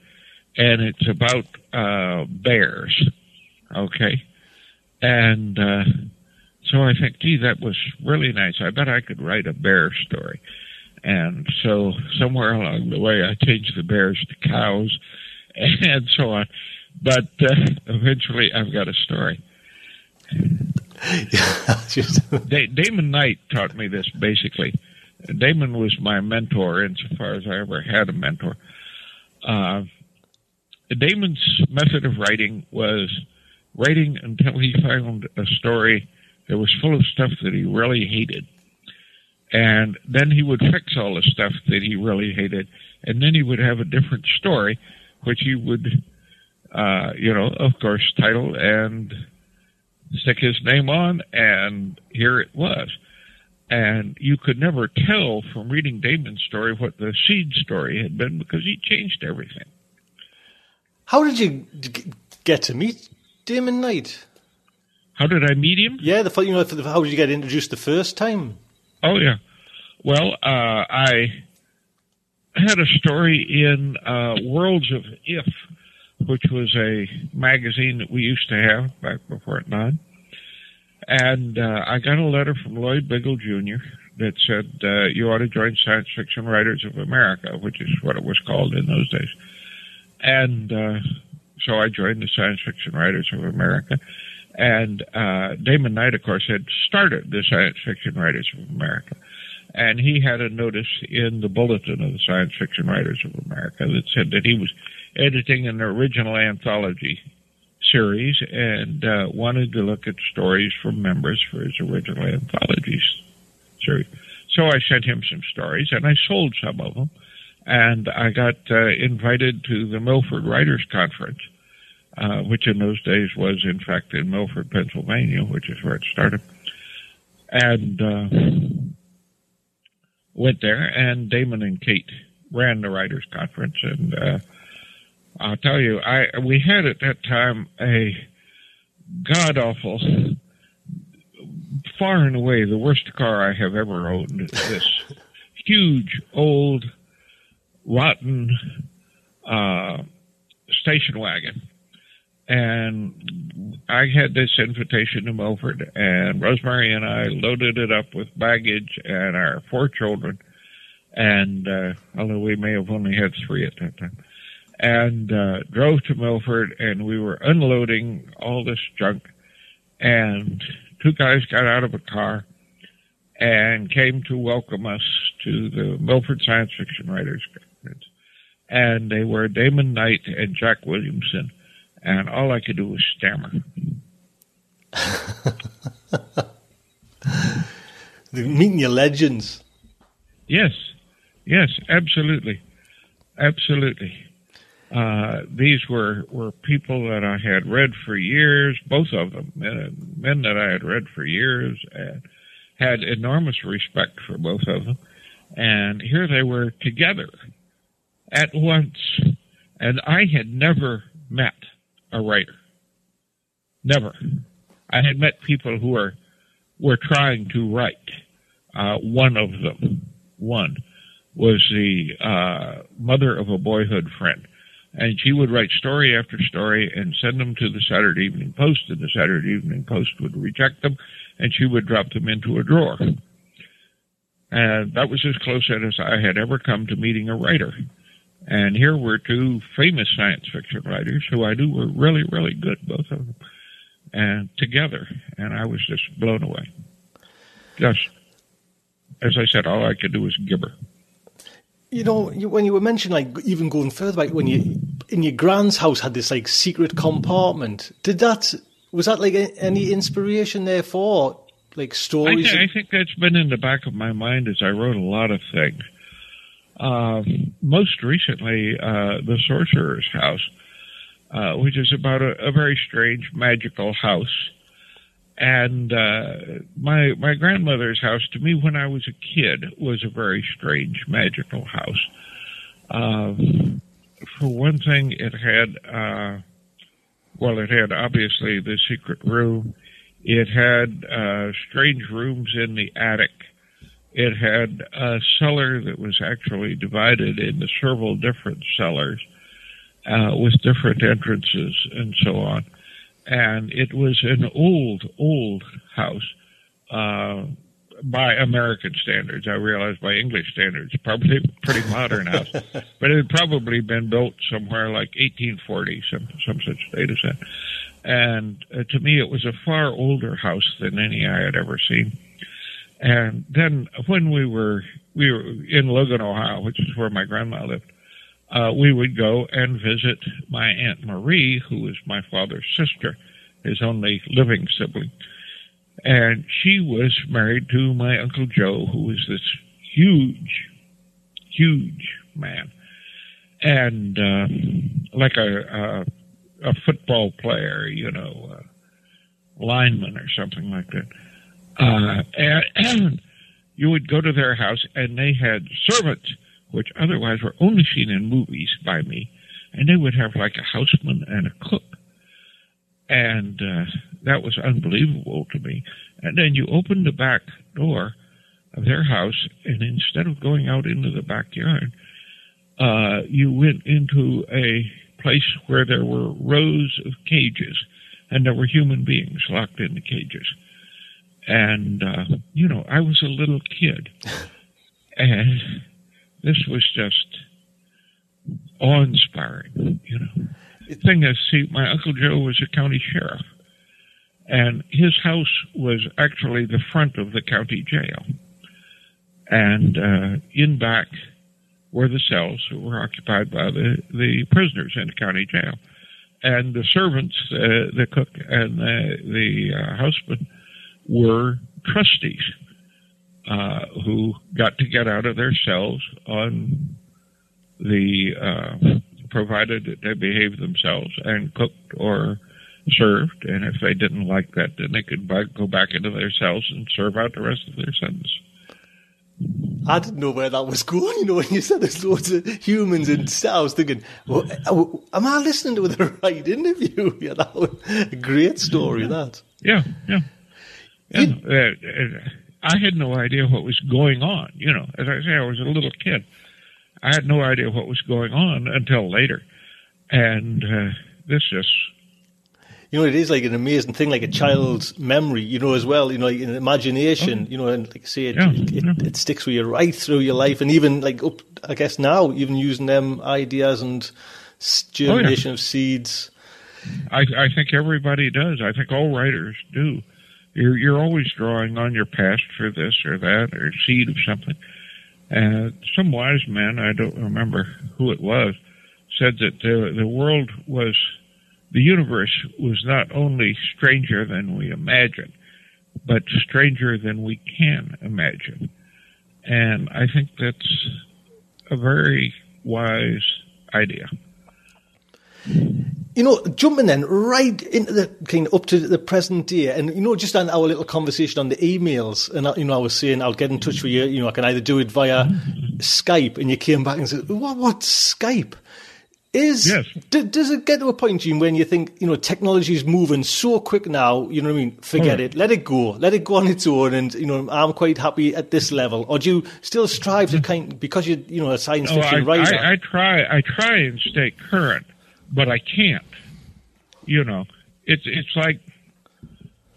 And it's about uh, bears. Okay. And uh, so I think, gee, that was really nice. I bet I could write a bear story. And so somewhere along the way, I changed the bears to cows and so on. But uh, eventually, I've got a story. Damon Knight taught me this basically. Damon was my mentor insofar as I ever had a mentor. Uh, Damon's method of writing was writing until he found a story that was full of stuff that he really hated and then he would fix all the stuff that he really hated, and then he would have a different story, which he would, uh, you know, of course, title and stick his name on, and here it was. And you could never tell from reading Damon's story what the seed story had been because he changed everything. How did you g- get to meet Damon Knight? How did I meet him? Yeah, the you know, how did you get introduced the first time? Oh yeah. Well, uh, I had a story in uh, Worlds of If, which was a magazine that we used to have back before it died. And uh, I got a letter from Lloyd Biggle Jr. that said uh, you ought to join Science Fiction Writers of America, which is what it was called in those days. And uh, so I joined the Science Fiction Writers of America. And uh, Damon Knight, of course, had started the Science Fiction Writers of America. And he had a notice in the bulletin of the Science Fiction Writers of America that said that he was editing an original anthology series and uh, wanted to look at stories from members for his original anthology series. So I sent him some stories, and I sold some of them. And I got uh, invited to the Milford Writers Conference, uh, which in those days was, in fact, in Milford, Pennsylvania, which is where it started. And uh, went there, and Damon and Kate ran the Writers Conference, and uh, I'll tell you, I we had at that time a god awful, far and away the worst car I have ever owned. This huge, old, rotten uh, station wagon. And I had this invitation to Milford, and Rosemary and I loaded it up with baggage and our four children. And uh, although we may have only had three at that time, and uh, drove to Milford, and we were unloading all this junk. And two guys got out of a car and came to welcome us to the Milford Science Fiction Writers Conference. And they were Damon Knight and Jack Williamson, and all I could do was stammer. Meeting your legends. Yes, yes, absolutely, absolutely. Uh, these were, were people that I had read for years, both of them, men, men that I had read for years and had enormous respect for both of them. And here they were together at once. And I had never met a writer. Never. I had met people who were, were trying to write. Uh, one of them, one, was the uh, mother of a boyhood friend and she would write story after story and send them to the Saturday Evening Post, and the Saturday Evening Post would reject them, and she would drop them into a drawer. And that was as close as I had ever come to meeting a writer. And here were two famous science fiction writers who I knew were really, really good, both of them, and together. And I was just blown away. Just, as I said, all I could do was gibber you know, you, when you were mentioning like even going further back, when you in your grand's house had this like secret compartment, did that was that like any inspiration there for like stories? I, th- I think that's been in the back of my mind as I wrote a lot of things. Uh, most recently, uh, the Sorcerer's House, uh, which is about a, a very strange magical house and uh, my my grandmother's house to me when I was a kid was a very strange magical house. Uh, for one thing, it had uh, well, it had obviously the secret room. It had uh, strange rooms in the attic. It had a cellar that was actually divided into several different cellars uh, with different entrances and so on and it was an old, old house uh, by American standards. I realize by English standards, probably pretty modern house, but it had probably been built somewhere like 1840, some some such date as that. And uh, to me, it was a far older house than any I had ever seen. And then when we were we were in Logan, Ohio, which is where my grandma lived, uh, we would go and visit my Aunt Marie, who was my father's sister, his only living sibling. And she was married to my Uncle Joe, who was this huge, huge man. And uh, like a, a, a football player, you know, lineman or something like that. Uh, and, you would go to their house, and they had servants which otherwise were only seen in movies by me. and they would have like a houseman and a cook. And uh, that was unbelievable to me. And then you open the back door of their house, and instead of going out into the backyard, uh, you went into a place where there were rows of cages, and there were human beings locked in the cages. And, uh, you know, I was a little kid. and this was just awe-inspiring, you know. The thing is, see, my Uncle Joe was a county sheriff, and his house was actually the front of the county jail. And uh, in back were the cells that were occupied by the, the prisoners in the county jail. And the servants, uh, the cook and the, the uh, husband, were trustees uh, who got to get out of their cells on the uh, provided that they behaved themselves and cooked or served, and if they didn't like that, then they could go back into their cells and serve out the rest of their sentence. I didn't know where that was going. You know, when you said there's loads of humans in cells, I was thinking, well, uh, am I listening to the right interview? Yeah, that was a great story. That. Yeah, yeah. Yeah. You, uh, uh, I had no idea what was going on. You know, as I say, I was a little kid. I had no idea what was going on until later, and uh, this just you know, it is like an amazing thing, like a child's memory, you know, as well, you know, like an imagination, oh. you know, and like I say, it, yeah, it, yeah. it, sticks with you right through your life. And even like up, I guess now, even using them ideas and germination oh, yeah. of seeds. I, I think everybody does. I think all writers do. You're, you're always drawing on your past for this or that or seed of something. And some wise man, I don't remember who it was, said that the, the world was the universe was not only stranger than we imagine, but stranger than we can imagine. And I think that's a very wise idea. You know, jumping then right into the kind of up to the present day, and you know, just on our little conversation on the emails, and you know, I was saying I'll get in touch with you. You know, I can either do it via Skype, and you came back and said, "What? What's Skype?" Is yes. d- does it get to a point, Gene, when you think you know technology is moving so quick now? You know what I mean? Forget oh, it, let it go, let it go on its own, and you know I'm quite happy at this level. Or do you still strive to hmm. kind because you you know a science oh, fiction I, writer? I, I try, I try and stay current, but I can't. You know, it's it's like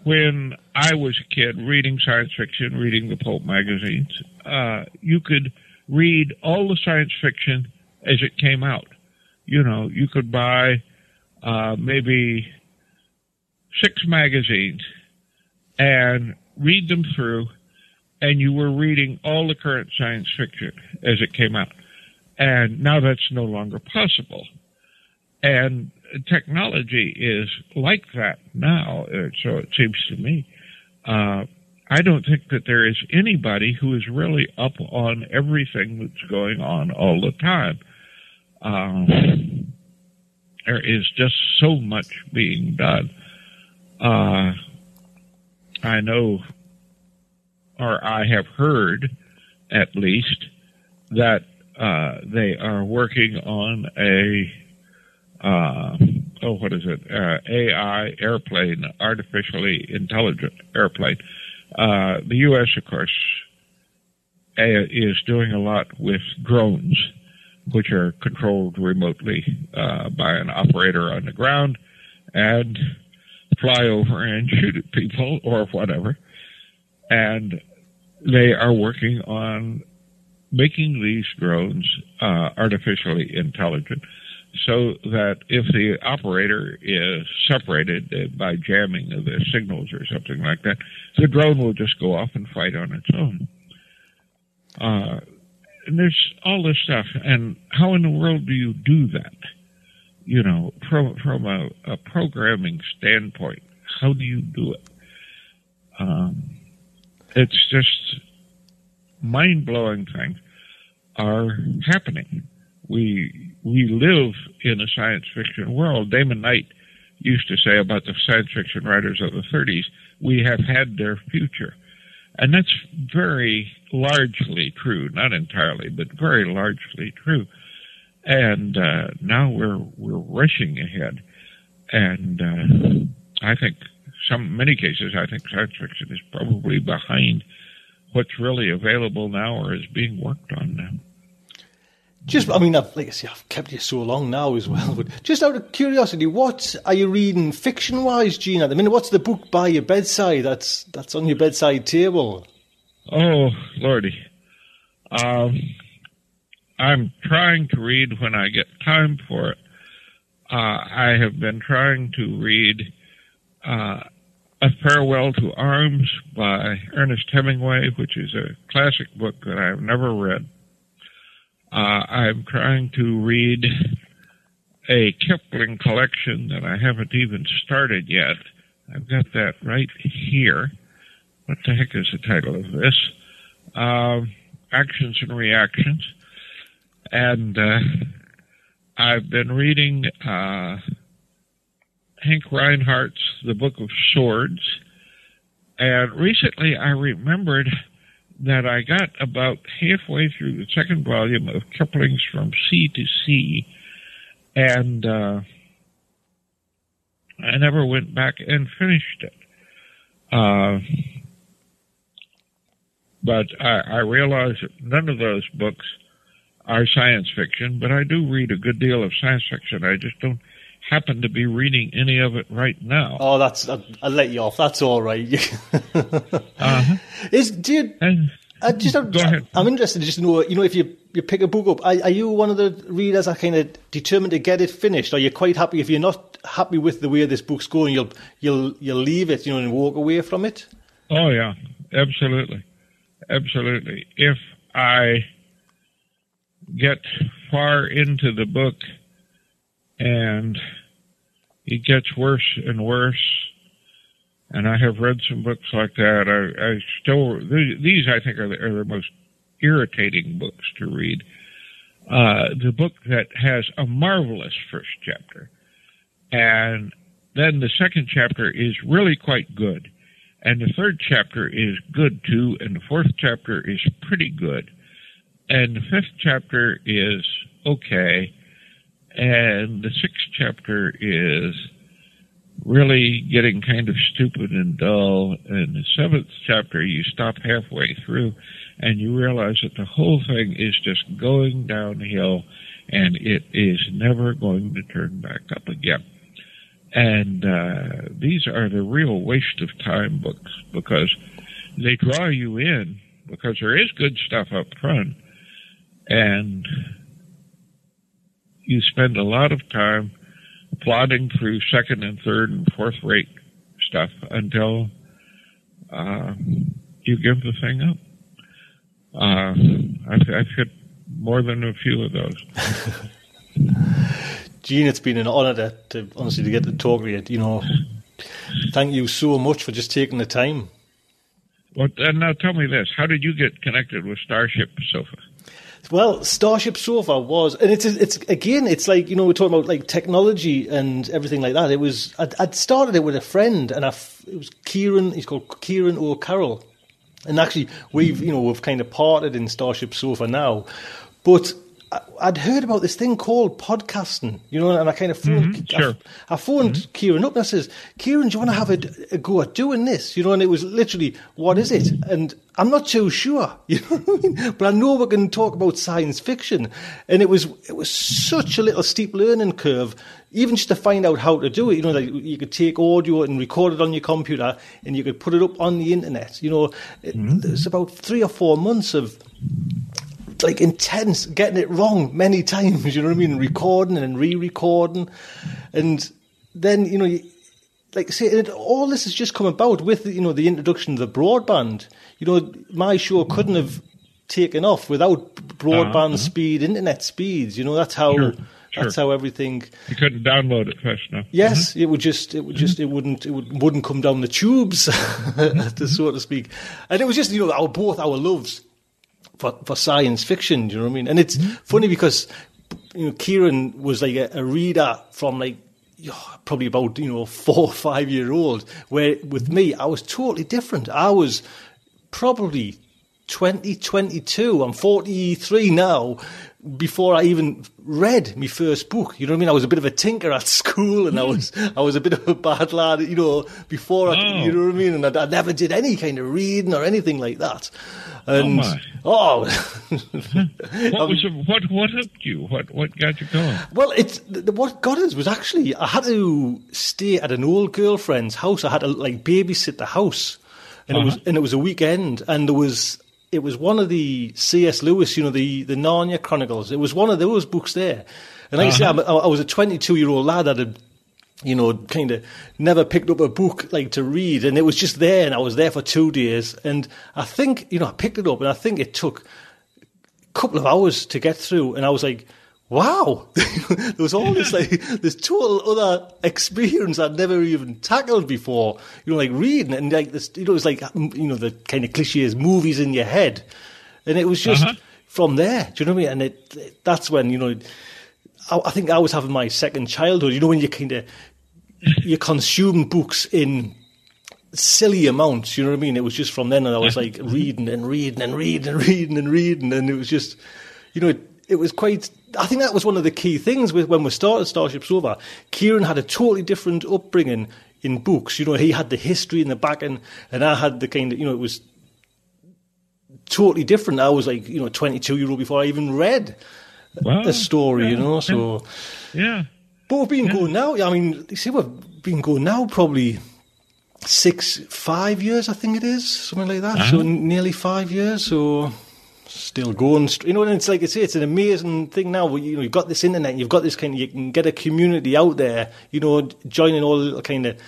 when I was a kid reading science fiction, reading the pulp magazines. Uh, you could read all the science fiction as it came out you know, you could buy uh, maybe six magazines and read them through, and you were reading all the current science fiction as it came out. And now that's no longer possible. And technology is like that now, uh, so it seems to me. Uh, I don't think that there is anybody who is really up on everything that's going on all the time. Um, there is just so much being done. Uh, I know, or I have heard, at least, that uh, they are working on a uh, oh, what is it? Uh, AI airplane, artificially intelligent airplane. Uh, the U.S., of course, is doing a lot with drones which are controlled remotely uh, by an operator on the ground and fly over and shoot at people or whatever. And they are working on making these drones uh, artificially intelligent so that if the operator is separated by jamming of the signals or something like that, the drone will just go off and fight on its own. Uh, and there's all this stuff. And how in the world do you do that? You know, from from a, a programming standpoint, how do you do it? Um, it's just mind blowing things are happening. We we live in a science fiction world. Damon Knight used to say about the science fiction writers of the 30s, we have had their future. And that's very largely true, not entirely, but very largely true. and uh, now we're we're rushing ahead, and uh, I think some many cases I think science fiction is probably behind what's really available now or is being worked on now. Just, I mean, I've, like I say, I've kept you so long now as well. But just out of curiosity, what are you reading fiction-wise, Gene? At the minute, what's the book by your bedside? That's that's on your bedside table. Oh, lordy, um, I'm trying to read when I get time for it. Uh, I have been trying to read uh, A Farewell to Arms by Ernest Hemingway, which is a classic book that I've never read. Uh, I'm trying to read a Kipling collection that I haven't even started yet. I've got that right here. What the heck is the title of this? Um, Actions and Reactions. And uh, I've been reading uh, Hank Reinhardt's The Book of Swords. And recently I remembered that I got about halfway through the second volume of Kipling's From Sea to Sea, and uh, I never went back and finished it. Uh, but I, I realize that none of those books are science fiction, but I do read a good deal of science fiction. I just don't happen to be reading any of it right now. Oh, that's I'll, I'll let you off. That's all right. Uh-huh. Is do you, And I just ahead. I'm interested to just know, you know, if you you pick a book up, are, are you one of the readers that kind of determined to get it finished? Are you quite happy if you're not happy with the way this book's going, you'll you'll you'll leave it, you know, and walk away from it? Oh yeah, absolutely, absolutely. If I get far into the book and it gets worse and worse, and I have read some books like that, I, I still these I think are the, are the most irritating books to read. Uh, the book that has a marvelous first chapter, and then the second chapter is really quite good. And the third chapter is good too, and the fourth chapter is pretty good. And the fifth chapter is okay. And the sixth chapter is really getting kind of stupid and dull. And the seventh chapter, you stop halfway through and you realize that the whole thing is just going downhill and it is never going to turn back up again. And uh, these are the real waste of time books because they draw you in because there is good stuff up front and you spend a lot of time plodding through second and third and fourth rate stuff until uh, you give the thing up. Uh, I've, I've hit more than a few of those. Gene, it's been an honour to, to honestly to get to talk to you. You know, thank you so much for just taking the time. Well, and now tell me this: How did you get connected with Starship Sofa? Well, Starship Sofa was, and it's it's again, it's like you know we're talking about like technology and everything like that. It was I'd, I'd started it with a friend, and I it was Kieran. He's called Kieran O'Carroll, and actually we've you know we've kind of parted in Starship Sofa now, but. I'd heard about this thing called podcasting, you know, and I kind of phoned, Mhm, sure. I, I phoned Kieran up and I says, Kieran, do you want to have a, a go at doing this? You know, and it was literally, what is it? And I'm not too sure, you know what I mean? But I know we can talk about science fiction. And it was, it was such a little steep learning curve, even just to find out how to do it. You know, like you could take audio and record it on your computer and you could put it up on the internet. You know, it, there's about three or four months of like intense, getting it wrong many times. You know what I mean? Recording and re-recording, and then you know, you, like say, it, all this has just come about with you know the introduction of the broadband. You know, my show couldn't have taken off without broadband uh-huh. speed, internet speeds. You know, that's how Sure, sure. that's how everything. You couldn't download it fast enough. Yes, mm-hmm. it would just, it would mm-hmm. just, it wouldn't, it would, wouldn't come down the tubes, to mm-hmm. so to speak. And it was just, you know, our both our loves for for science fiction. Do you know what I mean? And it's mm-hmm. funny because you know Kieran was like a, a reader from like probably about you know four or five year old. Where with mm-hmm. me, I was totally different. I was probably 2022. I'm 43 now. Before I even read my first book, you know what I mean. I was a bit of a tinker at school, and I hmm. was I was a bit of a bad lad, you know. Before I, Oh. you hmm. know what I mean, and I, I never did any kind of reading or anything like that. Oh, and my. oh, What um, was what what helped you? What what got you going? Well, it's what got us was actually I had to stay at an old girlfriend's house. I had to like babysit the house, and it uh-huh. was and it was a weekend, and there was it was one of the C.S. Lewis, you know, the the Narnia Chronicles. It was one of those books there, and like I uh-huh. I'm, a- I was a 22 year old lad that had. You know, kind of never picked up a book like to read, and it was just there, and I was there for two days, and I think you know I picked it up, and I think it took a couple of hours to get through, and I was like, "Wow!" there was all this like this total other experience I'd never even tackled before. You know, like reading and like this. You know, it was like you know the kind of cliches, movies in your head, and it was just Uh-huh. from there. Do you know what I mean? And it, it- that's when you know. I, I think I was having my second childhood. You know, when you kind of you consume books in silly amounts. You know what I mean? It was just from then, and I was like reading and reading and reading and reading and reading, and it was just, you know, it, it was quite. I think that was one of the key things with when we started Starship Sofa. Kieran had a totally different upbringing in books. You know, he had the history in the back, and and I had the kind of, you know, it was totally different. I was like, you know, 22 year old before I even read Wow. a story. You know, so. Yeah. But we've been going now. I mean, you see, we've been going now probably six, five years, I think it is, something like that. So uh-huh. nearly five years. So still going. You know, and it's like I say, it's an amazing thing now. where, You know, you've got this internet, you've got this kind of, you can get a community out there. You know, joining all little kind of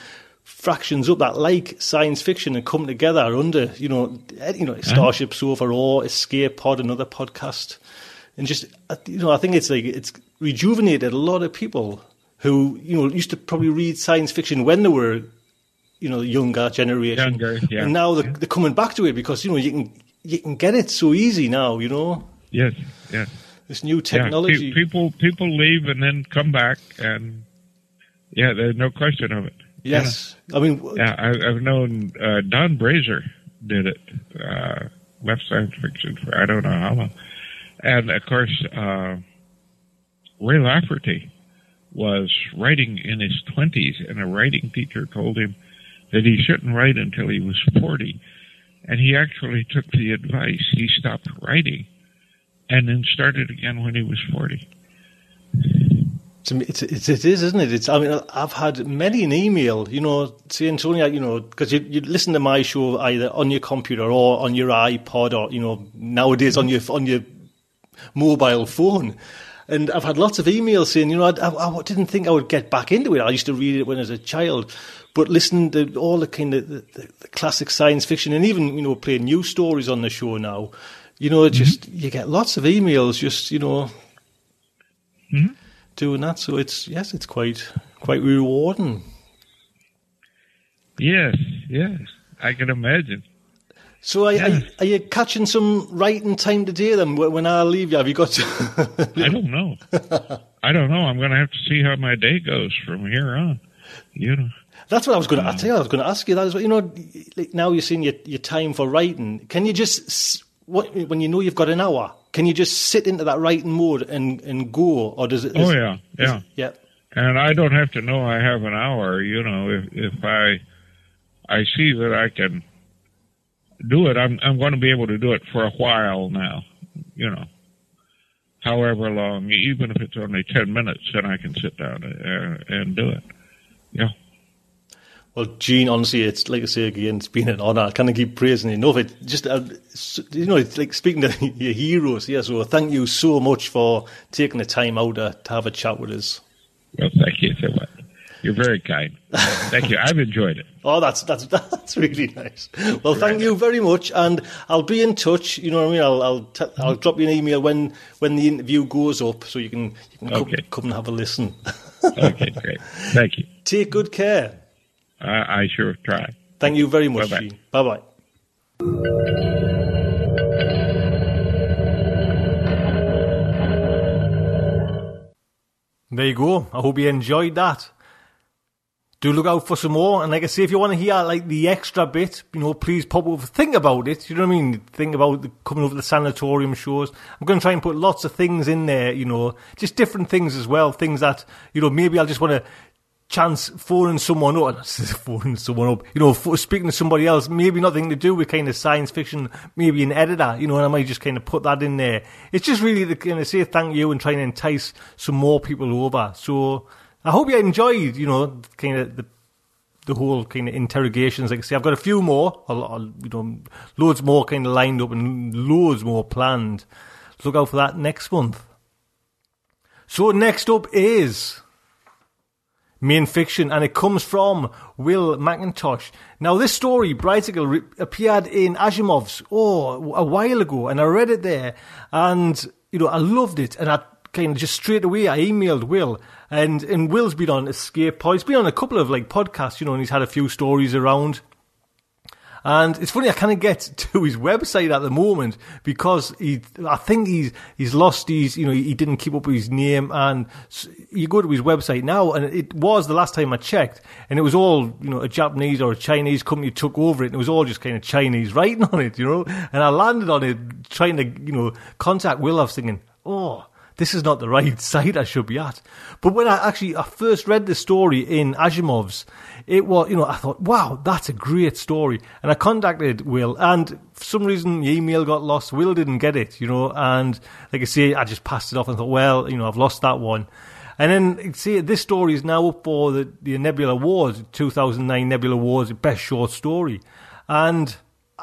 fractions up that like science fiction and come together under, you know, eh, you know, Starship Sofa or Escape Pod, another podcast and just you know, I think it's like it's rejuvenated a lot of people who you know used to probably read science fiction when they were you know younger generation, Younger, yeah. and now they're, they're coming back to it because you know you can you can get it so easy now. You know Yes. Yes. this new technology. Pe- people people leave and then come back, and yeah, there's no question of it. yes, I mean Yeah, I, I've known uh, Don Brazier did it. Uh, left science fiction for I don't know how long, and of course uh, Ray Lafferty was writing in his twenties, and a writing teacher told him that he shouldn't write until he was forty, and he actually took the advice. He stopped writing, and then started again when he was forty. It's, it's, it is, isn't it? It's, I mean, I've had many an email, you know, saying, Tony, you know, because you, you listen to my show either on your computer or on your iPod or, you know, nowadays on your, on your mobile phone. And I've had lots of emails saying, you know, I, I, I didn't think I would get back into it. I used to read it when I was a child. But listening to all the kind of the, the, the classic science fiction and even, you know, playing new stories on the show now, you know, it mm-hmm. just, you get lots of emails just, you know, mm-hmm. doing that. So it's yes, it's quite quite rewarding. Yes, yes, I can imagine. So are, are, Yeah. you, are you catching some writing time today then? When when I leave you, have you got? I don't know. I don't know. I'm going to have to see how my day goes from here on. You know. That's what I was going to. I mm. tell you, I was going to ask you that as well. You know, like now you're seeing your your time for writing. Can you just what when you know you've got an hour? Can you just sit into that writing mode and and go, or does it? Oh is- yeah, yeah. yeah. And I don't have to know I have an hour. You know, if if I I see that I can do it, I'm I'm going to be able to do it for a while now. You know, however long, even if it's only ten minutes, then I can sit down and, and do it. Yeah. Well, Gene, honestly, it's like I say again, it's been an honour. I can't keep praising you enough. It just, uh, you know, it's like speaking to your heroes. Yeah, so thank you so much for taking the time out to, to have a chat with us. Well, thank you so much. You're very kind. Thank you. I've enjoyed it. Oh, that's that's that's really nice. Well, thank you very much, and I'll be in touch. You know what I mean? I'll I'll, t- I'll drop you an email when when the interview goes up, so you can you can come, come and have a listen. Okay, great. Thank you. Take good care. I, I sure try. Thank you very much, Bye-bye. Gene. Bye bye. There you go. I hope you enjoyed that. do look out for some more. And like I say, if you want to hear like the extra bit, you know, please pop over, think about it. You know what I mean? Think about the, coming over the sanatorium shows. I'm going to try and put lots of things in there, you know, just different things as well. Things that, you know, maybe I'll just want to chance phoning someone up, phoning someone up, you know, speaking to somebody else, maybe nothing to do with kind of science fiction, maybe an editor, you know, and I might just kind of put that in there. It's just really to kind of say thank you and try and entice some more people over. So I hope you enjoyed, you know, kind of the the whole kind of interrogations. Like I say, I've got a few more, I'll, I'll, you know, loads more kind of lined up and loads more planned. Look out for that next month. So next up is main fiction, and it comes from Will McIntosh. Now, this story, Bridesicle, re- appeared in Asimov's, oh, a while ago, and I read it there, and, you know, I loved it, and I kind of just straight away, I emailed Will, and, and Will's been on Escape Pod. He's been on a couple of, like, podcasts, you know, and he's had a few stories around. And it's funny, I of get to his website at the moment because he, I think he's he's lost his, you know, he didn't keep up with his name. And you go to his website now, and it was the last time I checked, and it was all, you know, a Japanese or a Chinese company took over it, and it was all just kind of Chinese writing on it, you know. And I landed on it trying to, you know, contact was thinking, oh, this is not the right site I should be at. But when I actually I first read the story in Asimov's, it was, you know, I thought, wow, that's a great story. And I contacted Will, and for some reason, the email got lost. Will didn't get it, you know, and like I say, I just passed it off and thought, well, you know, I've lost that one. And then, see, this story is now up for the, the Nebula Awards, 2009 Nebula Awards, Best Short Story. And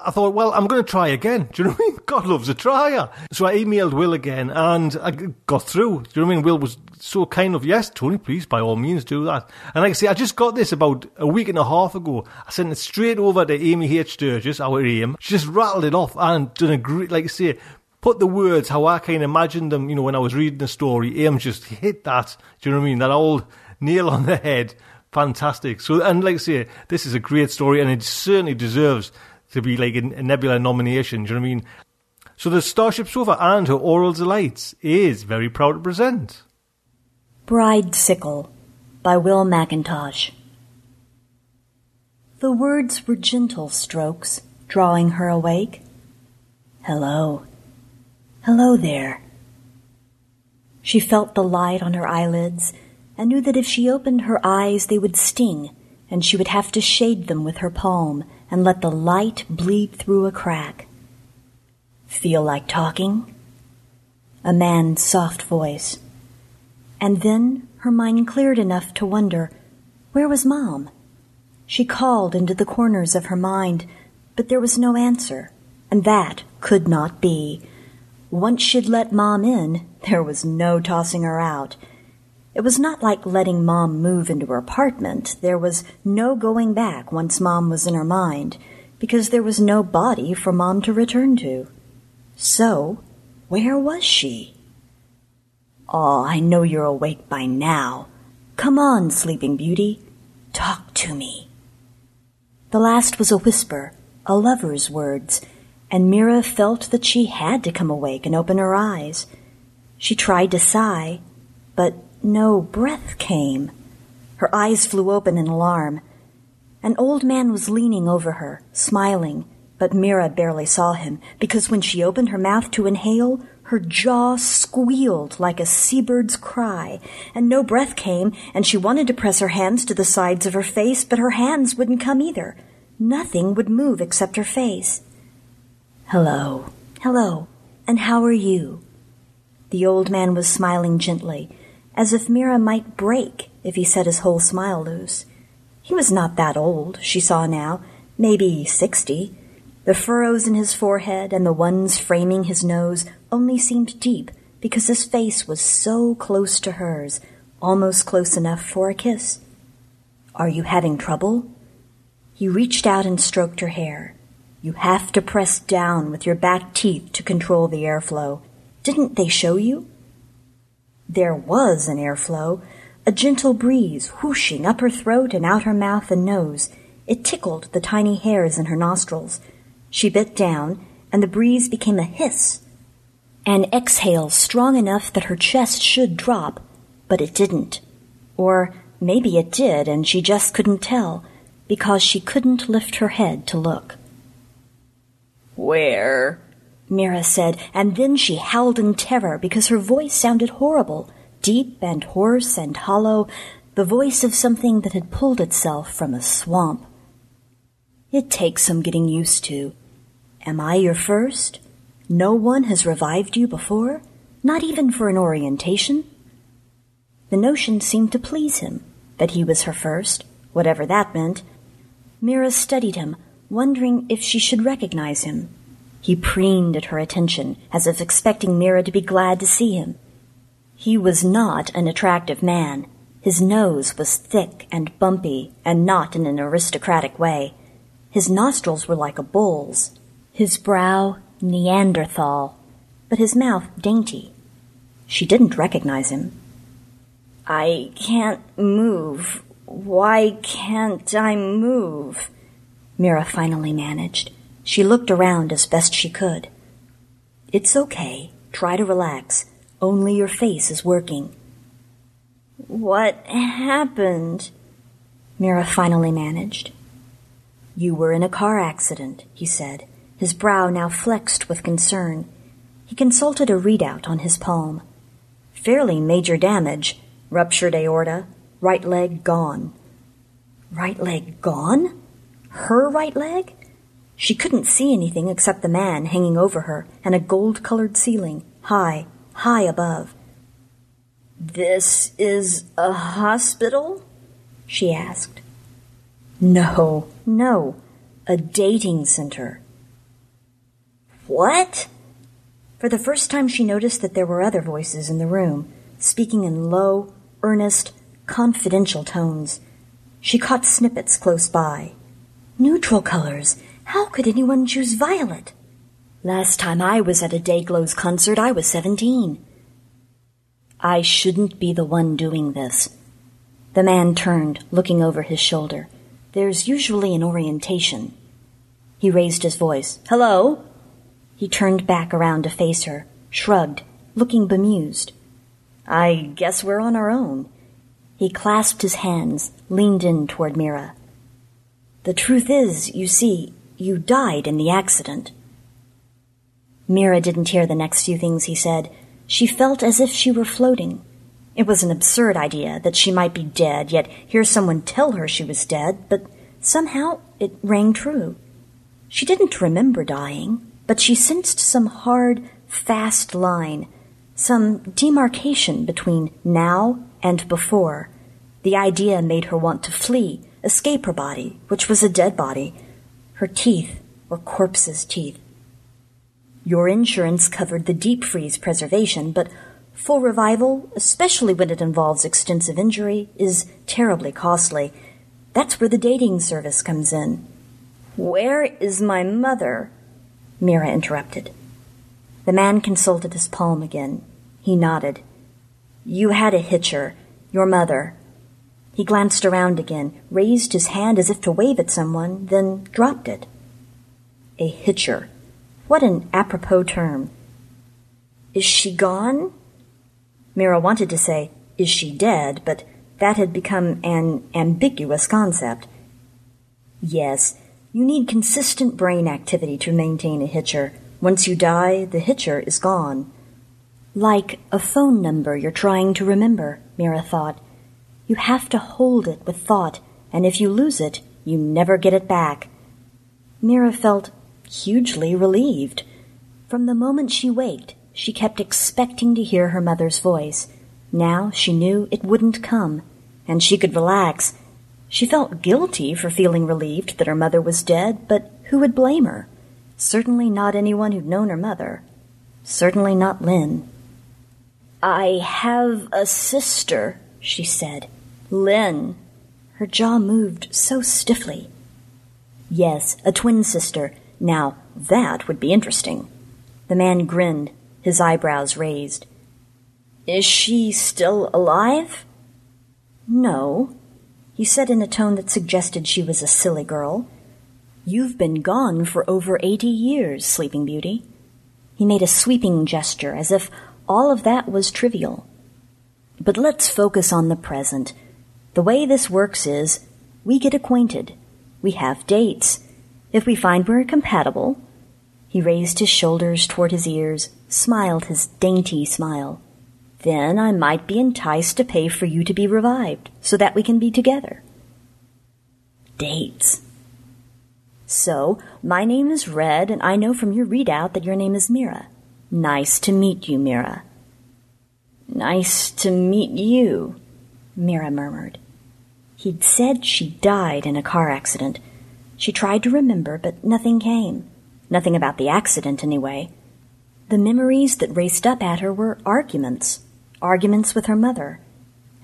I thought, well, I'm going to try again. Do you know what I mean? God loves a tryer. So I emailed Will again and I got through. Do you know what I mean? Will was so kind of, yes, Tony, please, by all means, do that. And like I say, I just got this about a week and a half ago. I sent it straight over to Amy H. Sturgis, our aim. She just rattled it off and done a great, like I say, put the words how I kind of imagined them, you know, when I was reading the story. Aim just hit that. Do you know what I mean? That old nail on the head. Fantastic. So, and like I say, this is a great story and it certainly deserves to be like a, a Nebula nomination. Do you know what I mean? So the Starship Sofa and her Aural Delights is very proud to present. Bridesicle by Will McIntosh. The words were gentle strokes, drawing her awake. Hello. Hello there. She felt the light on her eyelids and knew that if she opened her eyes they would sting and she would have to shade them with her palm and let the light bleed through a crack. Feel like talking? A man's soft voice. And then her mind cleared enough to wonder, where was Mom? She called into the corners of her mind, but there was no answer, and that could not be. Once she'd let Mom in, there was no tossing her out. It was not like letting Mom move into her apartment. There was no going back once Mom was in her mind, because there was no body for Mom to return to. So, where was she? Oh, I know you're awake by now. Come on, Sleeping Beauty. Talk to me. The last was a whisper, a lover's words, and Mira felt that she had to come awake and open her eyes. She tried to sigh, but no breath came. Her eyes flew open in alarm. An old man was leaning over her, smiling, but Mira barely saw him because when she opened her mouth to inhale, her jaw squealed like a seabird's cry, and no breath came, and she wanted to press her hands to the sides of her face, but her hands wouldn't come either. Nothing would move except her face. Hello, hello, and how are you? The old man was smiling gently, as if Mira might break if he set his whole smile loose. He was not that old, she saw now, maybe sixty. The furrows in his forehead and the ones framing his nose only seemed deep because his face was so close to hers, almost close enough for a kiss. Are you having trouble? He reached out and stroked her hair. You have to press down with your back teeth to control the airflow. Didn't they show you? There was an airflow, a gentle breeze whooshing up her throat and out her mouth and nose. It tickled the tiny hairs in her nostrils. She bit down, and the breeze became a hiss. An exhale strong enough that her chest should drop, but it didn't. Or maybe it did, and she just couldn't tell because she couldn't lift her head to look. Where? Mira said, and then she howled in terror because her voice sounded horrible, deep and hoarse and hollow, the voice of something that had pulled itself from a swamp. It takes some getting used to. Am I your first? No one has revived you before? Not even for an orientation? The notion seemed to please him, that he was her first, whatever that meant. Mira studied him, wondering if she should recognize him. He preened at her attention, as if expecting Mira to be glad to see him. He was not an attractive man. His nose was thick and bumpy, and not in an aristocratic way. His nostrils were like a bull's, his brow Neanderthal, but his mouth dainty. She didn't recognize him. I can't move. Why can't I move? Mira finally managed. She looked around as best she could. It's okay. Try to relax. Only your face is working. What happened? Mira finally managed. You were in a car accident, he said, his brow now flexed with concern. He consulted a readout on his palm. Fairly major damage, Ruptured aorta, right leg gone. Right leg gone? Her right leg? She couldn't see anything except the man hanging over her and a gold colored ceiling, high, high above. This is a hospital? she asked. No, no, a dating center. What? For the first time, she noticed that there were other voices in the room, speaking in low, earnest, confidential tones. She caught snippets close by. Neutral colors. How could anyone choose violet? Last time I was at a Dayglows concert, I was 17. I shouldn't be the one doing this. The man turned, looking over his shoulder. There's usually an orientation. He raised his voice. Hello? He turned back around to face her, shrugged, looking bemused. I guess we're on our own. He clasped his hands, leaned in toward Mira. The truth is, you see, you died in the accident. Mira didn't hear the next few things he said. She felt as if she were floating. It was an absurd idea that she might be dead, yet hear someone tell her she was dead, but somehow it rang true. She didn't remember dying, but she sensed some hard, fast line some demarcation between now and before. The idea made her want to flee, escape her body, which was a dead body. Her teeth were corpse's teeth. Your insurance covered the deep freeze preservation, but full revival, especially when it involves extensive injury, is terribly costly. That's where the dating service comes in. Where is my mother? Mira interrupted. The man consulted his palm again. He nodded. You had a hitcher, your mother. He glanced around again, raised his hand as if to wave at someone, then dropped it. A hitcher. What an apropos term. Is she gone? Mira wanted to say, Is she dead? but that had become an ambiguous concept. Yes, you need consistent brain activity to maintain a hitcher. Once you die, the hitcher is gone. Like a phone number you're trying to remember, Mira thought. You have to hold it with thought, and if you lose it, you never get it back. Mira felt hugely relieved. From the moment she waked, she kept expecting to hear her mother's voice. Now she knew it wouldn't come, and she could relax. She felt guilty for feeling relieved that her mother was dead, but who would blame her? Certainly not anyone who'd known her mother. Certainly not Lynn. I have a sister, she said. Lynn. Her jaw moved so stiffly. Yes, a twin sister. Now, that would be interesting. The man grinned, his eyebrows raised. Is she still alive? No, he said in a tone that suggested she was a silly girl. You've been gone for over eighty years, Sleeping Beauty. He made a sweeping gesture as if all of that was trivial. But let's focus on the present. The way this works is we get acquainted. We have dates. If we find we're compatible, he raised his shoulders toward his ears, smiled his dainty smile. Then I might be enticed to pay for you to be revived, so that we can be together. Dates. So, my name is Red, and I know from your readout that your name is Mira. Nice to meet you, Mira. Nice to meet you, Mira murmured. He'd said she died in a car accident. She tried to remember, but nothing came. Nothing about the accident, anyway. The memories that raced up at her were arguments. Arguments with her mother.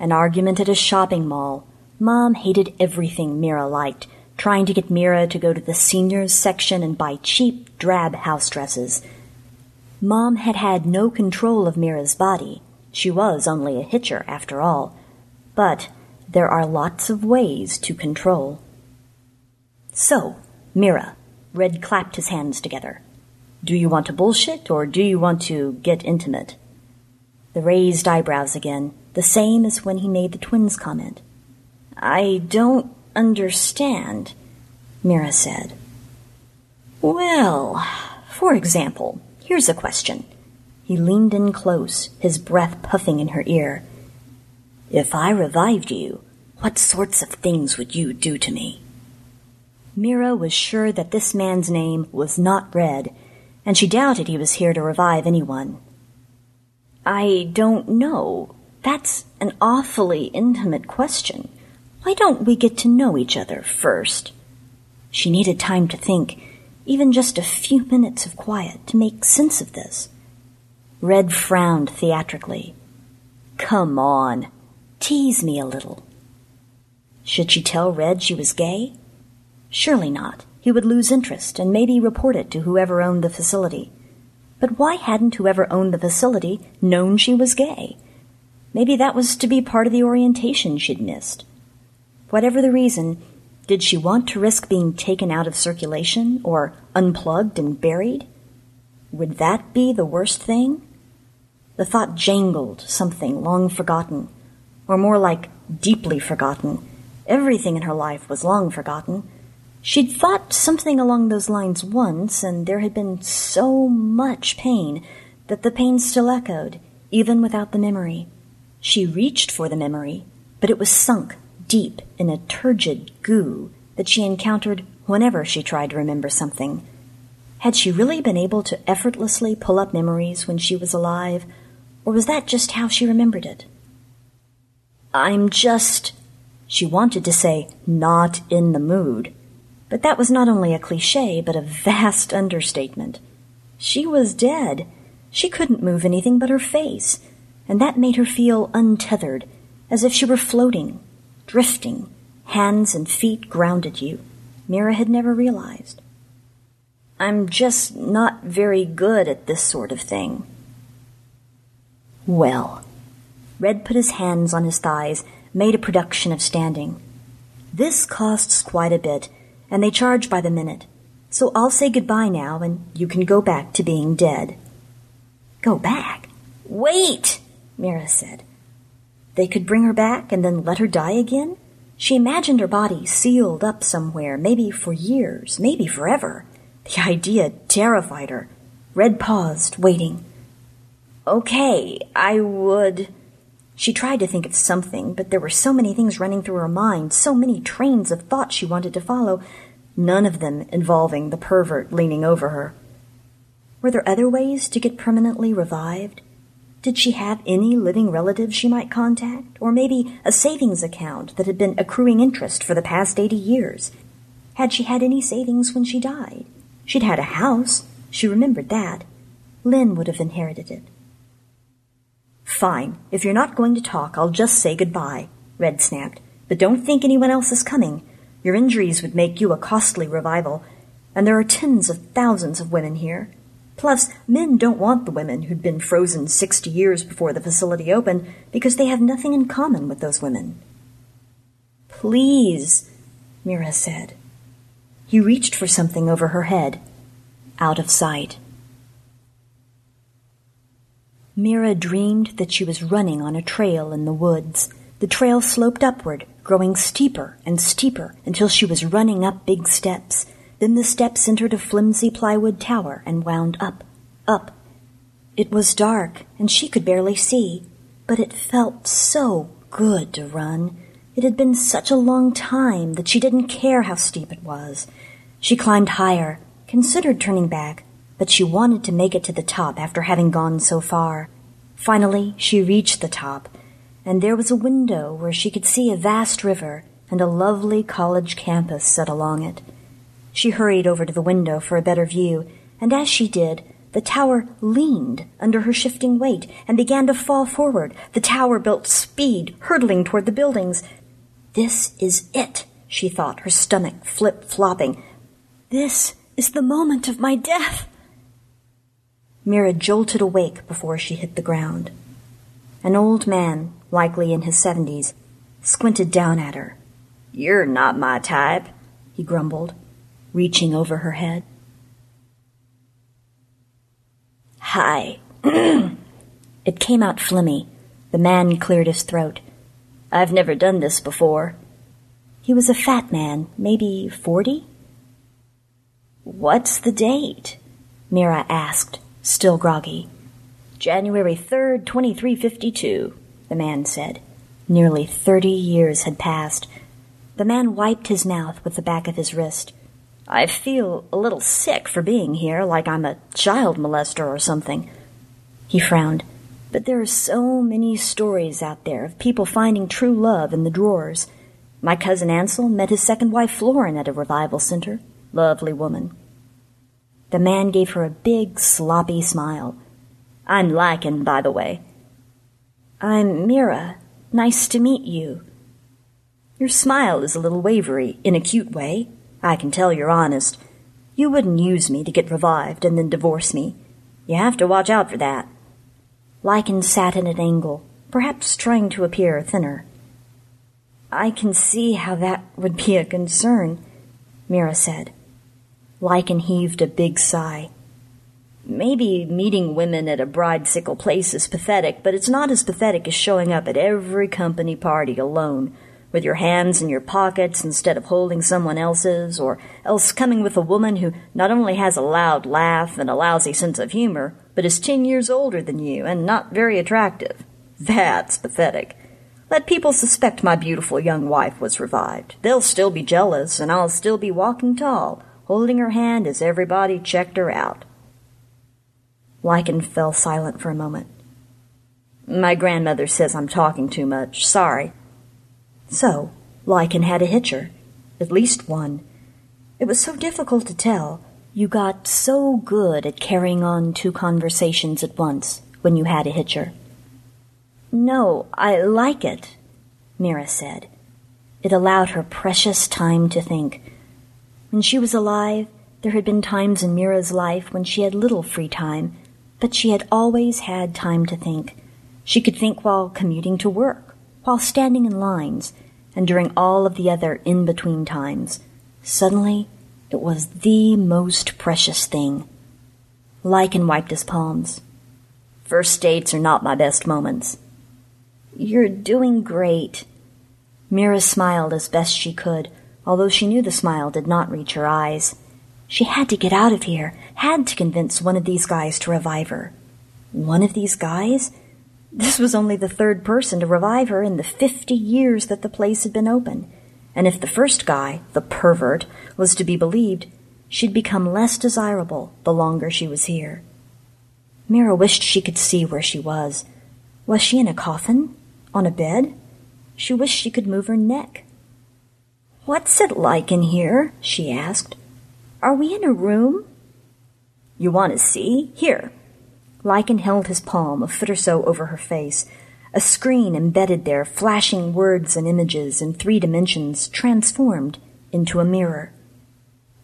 An argument at a shopping mall. Mom hated everything Mira liked, trying to get Mira to go to the seniors section and buy cheap, drab house dresses. Mom had had no control of Mira's body. She was only a hitcher, after all. But there are lots of ways to control. So, Mira, Red clapped his hands together. Do you want to bullshit or do you want to get intimate? The raised eyebrows again, the same as when he made the twins comment. I don't understand, Mira said. Well, for example, here's a question. He leaned in close, his breath puffing in her ear. If I revived you, what sorts of things would you do to me? Mira was sure that this man's name was not Red, and she doubted he was here to revive anyone. I don't know. That's an awfully intimate question. Why don't we get to know each other first? She needed time to think, even just a few minutes of quiet to make sense of this. Red frowned theatrically. Come on, Tease me a little. Should she tell Red she was gay? Surely not. He would lose interest and maybe report it to whoever owned the facility. But why hadn't whoever owned the facility known she was gay? Maybe that was to be part of the orientation she'd missed. Whatever the reason, did she want to risk being taken out of circulation or unplugged and buried? Would that be the worst thing? The thought jangled something long forgotten or more like deeply forgotten. Everything in her life was long forgotten. She'd thought something along those lines once, and there had been so much pain that the pain still echoed, even without the memory. She reached for the memory, but it was sunk deep in a turgid goo that she encountered whenever she tried to remember something. Had she really been able to effortlessly pull up memories when she was alive, or was that just how she remembered it? I'm just. She wanted to say, not in the mood. But that was not only a cliche, but a vast understatement. She was dead. She couldn't move anything but her face, and that made her feel untethered, as if she were floating, drifting, hands and feet grounded you. Mira had never realized. I'm just not very good at this sort of thing. Well, Red put his hands on his thighs, made a production of standing. This costs quite a bit, and they charge by the minute. So I'll say goodbye now, and you can go back to being dead. Go back? Wait! Mira said. They could bring her back and then let her die again? She imagined her body sealed up somewhere, maybe for years, maybe forever. The idea terrified her. Red paused, waiting. Okay, I would. She tried to think of something, but there were so many things running through her mind, so many trains of thought she wanted to follow, none of them involving the pervert leaning over her. Were there other ways to get permanently revived? Did she have any living relatives she might contact? Or maybe a savings account that had been accruing interest for the past eighty years? Had she had any savings when she died? She'd had a house. She remembered that. Lynn would have inherited it. Fine. If you're not going to talk, I'll just say goodbye, Red snapped. But don't think anyone else is coming. Your injuries would make you a costly revival, and there are tens of thousands of women here. Plus, men don't want the women who'd been frozen sixty years before the facility opened because they have nothing in common with those women. Please, Mira said. He reached for something over her head, out of sight. Mira dreamed that she was running on a trail in the woods. The trail sloped upward, growing steeper and steeper until she was running up big steps. Then the steps entered a flimsy plywood tower and wound up, up. It was dark, and she could barely see, but it felt so good to run. It had been such a long time that she didn't care how steep it was. She climbed higher, considered turning back, but she wanted to make it to the top after having gone so far. Finally, she reached the top, and there was a window where she could see a vast river and a lovely college campus set along it. She hurried over to the window for a better view, and as she did, the tower leaned under her shifting weight and began to fall forward. The tower built speed, hurtling toward the buildings. This is it, she thought, her stomach flip flopping. This is the moment of my death. Mira jolted awake before she hit the ground. An old man, likely in his seventies, squinted down at her. You're not my type, he grumbled, reaching over her head. Hi. it came out flimmy. The man cleared his throat. I've never done this before. He was a fat man, maybe forty? What's the date? Mira asked, still groggy. January 3rd, 2352, the man said. Nearly thirty years had passed. The man wiped his mouth with the back of his wrist. I feel a little sick for being here, like I'm a child molester or something. He frowned. But there are so many stories out there of people finding true love in the drawers. My cousin Ansel met his second wife Florin at a revival center. Lovely woman. The man gave her a big, sloppy smile. I'm Lycan, by the way. I'm Mira. Nice to meet you. Your smile is a little wavery, in a cute way. I can tell you're honest. You wouldn't use me to get revived and then divorce me. You have to watch out for that. Lycan sat at an angle, perhaps trying to appear thinner. I can see how that would be a concern, Mira said. Lycan heaved a big sigh. Maybe meeting women at a bridesicle place is pathetic, but it's not as pathetic as showing up at every company party alone with your hands in your pockets instead of holding someone else's, or else coming with a woman who not only has a loud laugh and a lousy sense of humor, but is ten years older than you and not very attractive. That's pathetic. Let people suspect my beautiful young wife was revived. They'll still be jealous, and I'll still be walking tall, holding her hand as everybody checked her out. Lycan fell silent for a moment. My grandmother says I'm talking too much. Sorry. So, Lycan had a hitcher. At least one. It was so difficult to tell. You got so good at carrying on two conversations at once when you had a hitcher. No, I like it, Mira said. It allowed her precious time to think. When she was alive, there had been times in Mira's life when she had little free time, but she had always had time to think. She could think while commuting to work, while standing in lines, and during all of the other in between times. Suddenly, it was the most precious thing. Lycan wiped his palms. First dates are not my best moments. You're doing great. Mira smiled as best she could, although she knew the smile did not reach her eyes. She had to get out of here, had to convince one of these guys to revive her. One of these guys? This was only the third person to revive her in the fifty years that the place had been open. And if the first guy, the pervert, was to be believed, she'd become less desirable the longer she was here. Mira wished she could see where she was. Was she in a coffin? On a bed? She wished she could move her neck. What's it like in here? she asked. Are we in a room? You want to see? Here, Lycan held his palm a foot or so over her face, a screen embedded there, flashing words and images in three dimensions, transformed into a mirror.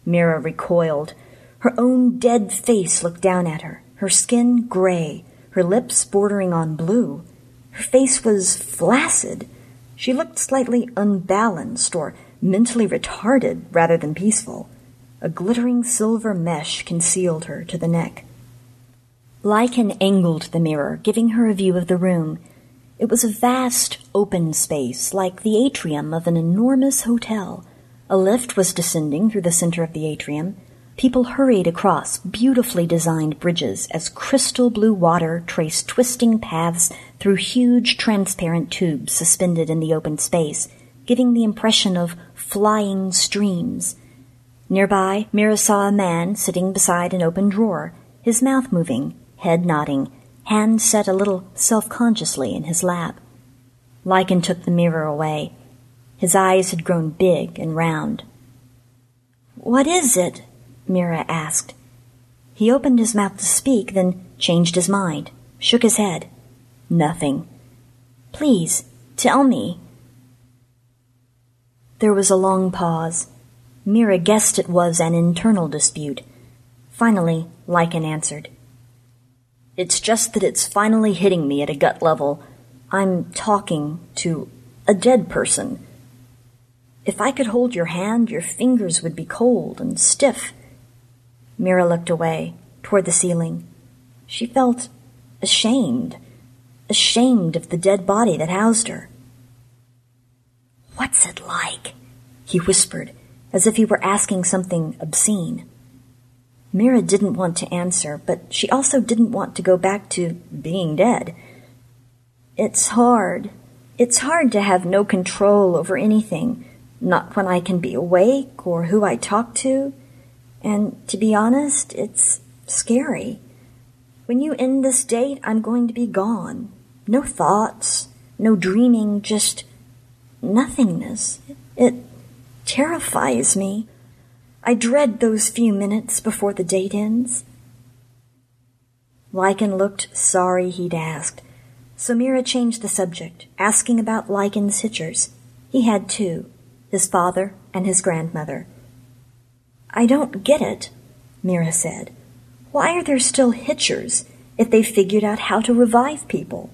Mira recoiled. Her own dead face looked down at her, her skin gray, her lips bordering on blue. Her face was flaccid. She looked slightly unbalanced or mentally retarded rather than peaceful. A glittering silver mesh concealed her to the neck. Lycan angled the mirror, giving her a view of the room. It was a vast open space, like the atrium of an enormous hotel. A lift was descending through the center of the atrium. People hurried across beautifully designed bridges as crystal blue water traced twisting paths through huge transparent tubes suspended in the open space, giving the impression of flying streams. Nearby, Mira saw a man sitting beside an open drawer, his mouth moving, head nodding, hand set a little self-consciously in his lap. Lycan took the mirror away. His eyes had grown big and round. What is it? Mira asked. He opened his mouth to speak, then changed his mind, shook his head. Nothing. Please, tell me. There was a long pause. Mira guessed it was an internal dispute. Finally, Lycan answered. It's just that it's finally hitting me at a gut level. I'm talking to a dead person. If I could hold your hand, your fingers would be cold and stiff. Mira looked away, toward the ceiling. She felt ashamed, ashamed of the dead body that housed her. What's it like? He whispered, as if he were asking something obscene. Mira didn't want to answer, but she also didn't want to go back to being dead. It's hard. It's hard to have no control over anything, not when I can be awake or who I talk to. And to be honest, it's scary. When you end this date, I'm going to be gone. No thoughts, no dreaming, just nothingness. It terrifies me. I dread those few minutes before the date ends. Lycan looked sorry he'd asked. So Mira changed the subject, asking about Lycan's hitchers. He had two, his father and his grandmother. I don't get it, Mira said. Why are there still hitchers if they figured out how to revive people?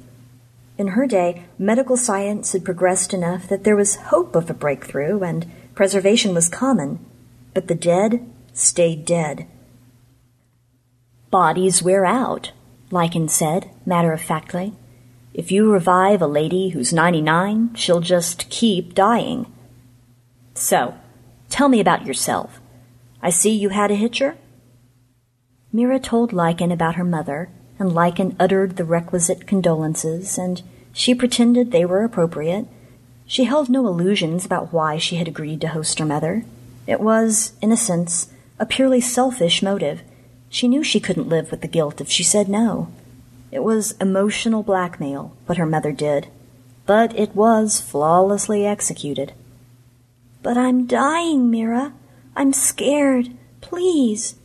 In her day, medical science had progressed enough that there was hope of a breakthrough and preservation was common but the dead stayed dead. Bodies wear out, Lycan said, matter of factly. If you revive a lady who's 99, she'll just keep dying. So, tell me about yourself. I see you had a hitcher? Mira told Lycan about her mother, and Lycan uttered the requisite condolences, and she pretended they were appropriate. She held no illusions about why she had agreed to host her mother. It was, in a sense, a purely selfish motive. She knew she couldn't live with the guilt if she said no. It was emotional blackmail, what her mother did, but it was flawlessly executed. But I'm dying, Mira. I'm scared. Please.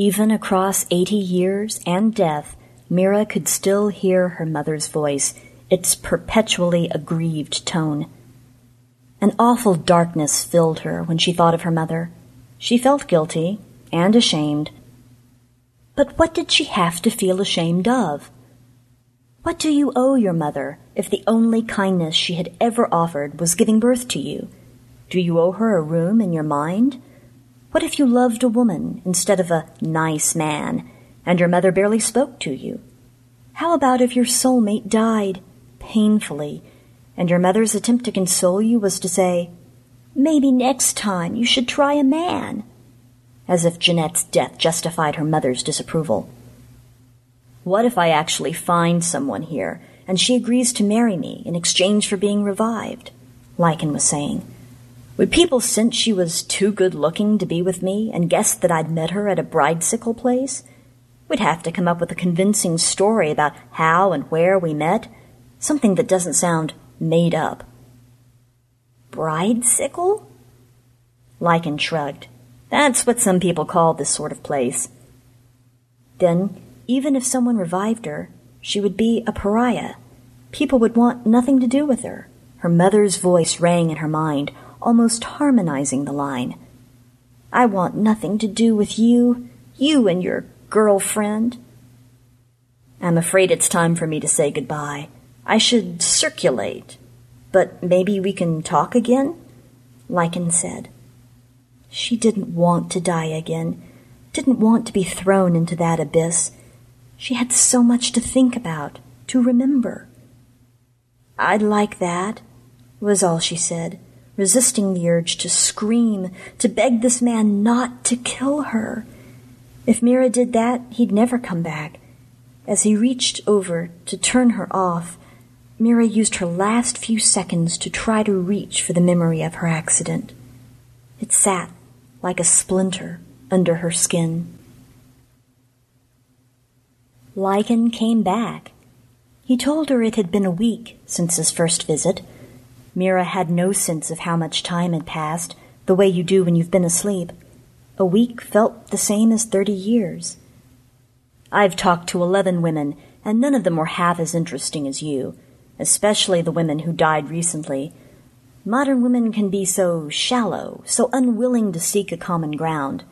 Even across eighty years and death, Mira could still hear her mother's voice, its perpetually aggrieved tone. An awful darkness filled her when she thought of her mother. She felt guilty and ashamed. But what did she have to feel ashamed of? What do you owe your mother if the only kindness she had ever offered was giving birth to you? Do you owe her a room in your mind? What if you loved a woman instead of a nice man and your mother barely spoke to you? How about if your soulmate died painfully and your mother's attempt to console you was to say, Maybe next time you should try a man. As if Jeanette's death justified her mother's disapproval. What if I actually find someone here and she agrees to marry me in exchange for being revived? Lycan was saying. Would people sense she was too good looking to be with me and guess that I'd met her at a bridesicle place? We'd have to come up with a convincing story about how and where we met, something that doesn't sound made up. Bridesicle? Lycan shrugged. That's what some people call this sort of place. Then, even if someone revived her, she would be a pariah. People would want nothing to do with her. Her mother's voice rang in her mind, almost harmonizing the line. I want nothing to do with you, you and your girlfriend. I'm afraid it's time for me to say goodbye. I should circulate. But maybe we can talk again? Lycan said. She didn't want to die again, didn't want to be thrown into that abyss. She had so much to think about, to remember. I'd like that, was all she said, resisting the urge to scream, to beg this man not to kill her. If Mira did that, he'd never come back. As he reached over to turn her off, Mira used her last few seconds to try to reach for the memory of her accident. It sat like a splinter under her skin. Lycan came back. He told her it had been a week since his first visit. Mira had no sense of how much time had passed, the way you do when you've been asleep. A week felt the same as thirty years. I've talked to eleven women, and none of them were half as interesting as you, especially the women who died recently. Modern women can be so shallow, so unwilling to seek a common ground.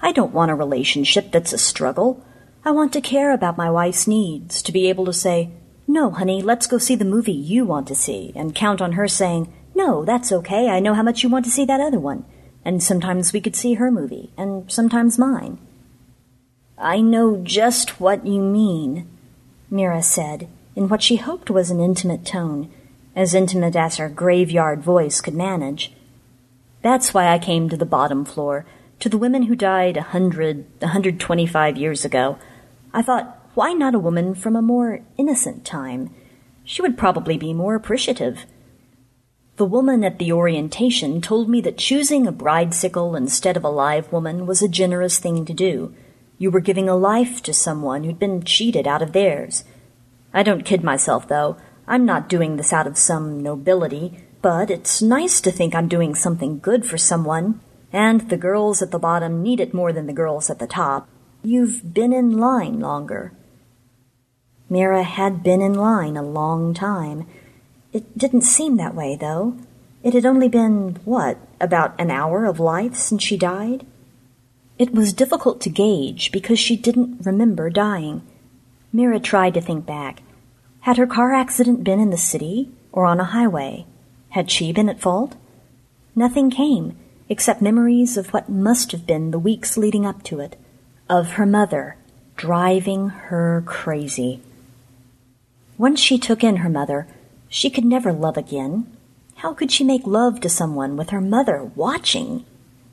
I don't want a relationship that's a struggle. I want to care about my wife's needs, to be able to say, no, honey, let's go see the movie you want to see, and count on her saying, no, that's okay, I know how much you want to see that other one. And sometimes we could see her movie, and sometimes mine. I know just what you mean, Mira said, in what she hoped was an intimate tone, as intimate as her graveyard voice could manage. That's why I came to the bottom floor, to the women who died a hundred, a hundred twenty-five years ago. I thought, why not a woman from a more innocent time? She would probably be more appreciative. The woman at the orientation told me that choosing a bridesicle instead of a live woman was a generous thing to do. You were giving a life to someone who'd been cheated out of theirs. I don't kid myself, though. I'm not doing this out of some nobility, but it's nice to think I'm doing something good for someone, and the girls at the bottom need it more than the girls at the top. You've been in line longer. Mira had been in line a long time. It didn't seem that way, though. It had only been, what, about an hour of life since she died? It was difficult to gauge because she didn't remember dying. Mira tried to think back. Had her car accident been in the city or on a highway? Had she been at fault? Nothing came except memories of what must have been the weeks leading up to it, of her mother driving her crazy. Once she took in her mother, she could never love again. How could she make love to someone with her mother watching?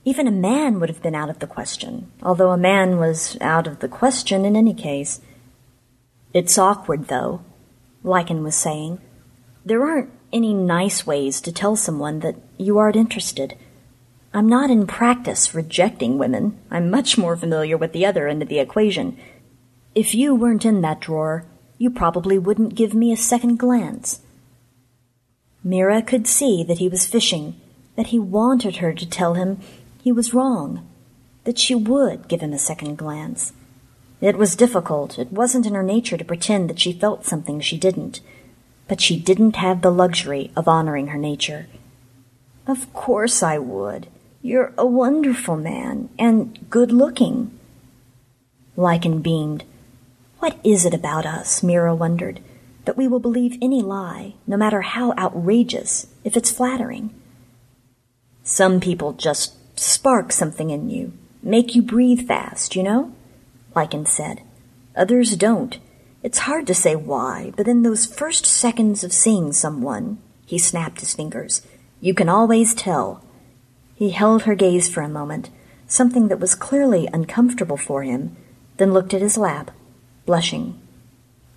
Even a man would have been out of the question, although a man was out of the question in any case. It's awkward, though, Lycan was saying. There aren't any nice ways to tell someone that you aren't interested. I'm not in practice rejecting women. I'm much more familiar with the other end of the equation. If you weren't in that drawer, you probably wouldn't give me a second glance. Mira could see that he was fishing, that he wanted her to tell him he was wrong, that she would give him a second glance. It was difficult. It wasn't in her nature to pretend that she felt something she didn't. But she didn't have the luxury of honoring her nature. Of course I would. You're a wonderful man, and good looking. Lycan beamed. What is it about us, Mira wondered, that we will believe any lie, no matter how outrageous, if it's flattering? Some people just spark something in you, make you breathe fast, you know? Lycan said. Others don't. It's hard to say why, but in those first seconds of seeing someone, he snapped his fingers, you can always tell. He held her gaze for a moment, something that was clearly uncomfortable for him, then looked at his lap, blushing.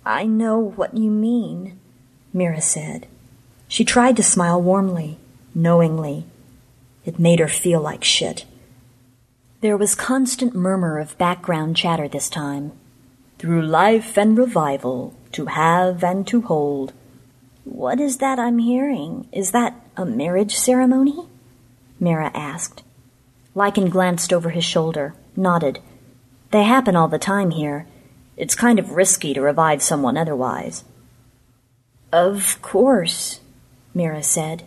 I know what you mean, Mira said. She tried to smile warmly, knowingly, it made her feel like shit. There was constant murmur of background chatter this time. Through life and revival, to have and to hold. What is that I'm hearing? Is that a marriage ceremony? Mira asked. Lycan glanced over his shoulder, nodded. They happen all the time here. It's kind of risky to revive someone otherwise. Of course, Mira said.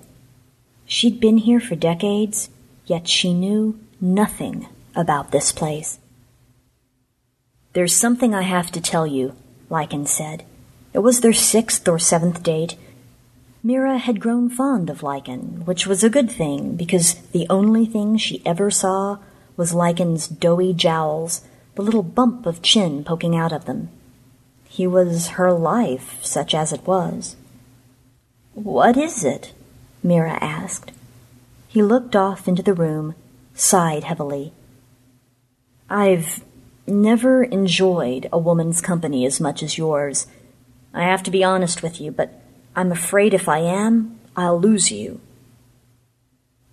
She'd been here for decades, yet she knew nothing about this place. There's something I have to tell you, Lycan said. It was their sixth or seventh date. Mira had grown fond of Lycan, which was a good thing because the only thing she ever saw was Lycan's doughy jowls, the little bump of chin poking out of them. He was her life, such as it was. What is it? Mira asked. He looked off into the room, sighed heavily. I've never enjoyed a woman's company as much as yours. I have to be honest with you, but I'm afraid if I am, I'll lose you.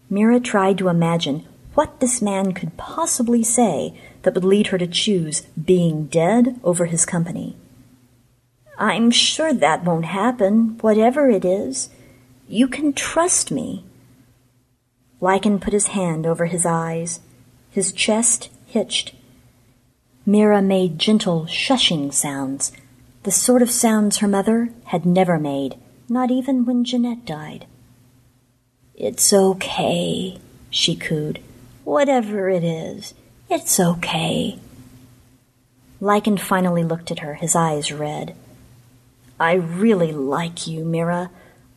Mira tried to imagine what this man could possibly say that would lead her to choose being dead over his company. I'm sure that won't happen, whatever it is. You can trust me. Lycan put his hand over his eyes. His chest hitched. Mira made gentle shushing sounds, the sort of sounds her mother had never made, not even when Jeanette died. It's okay, she cooed. Whatever it is, it's okay. Lycan finally looked at her, his eyes red. I really like you, Mira.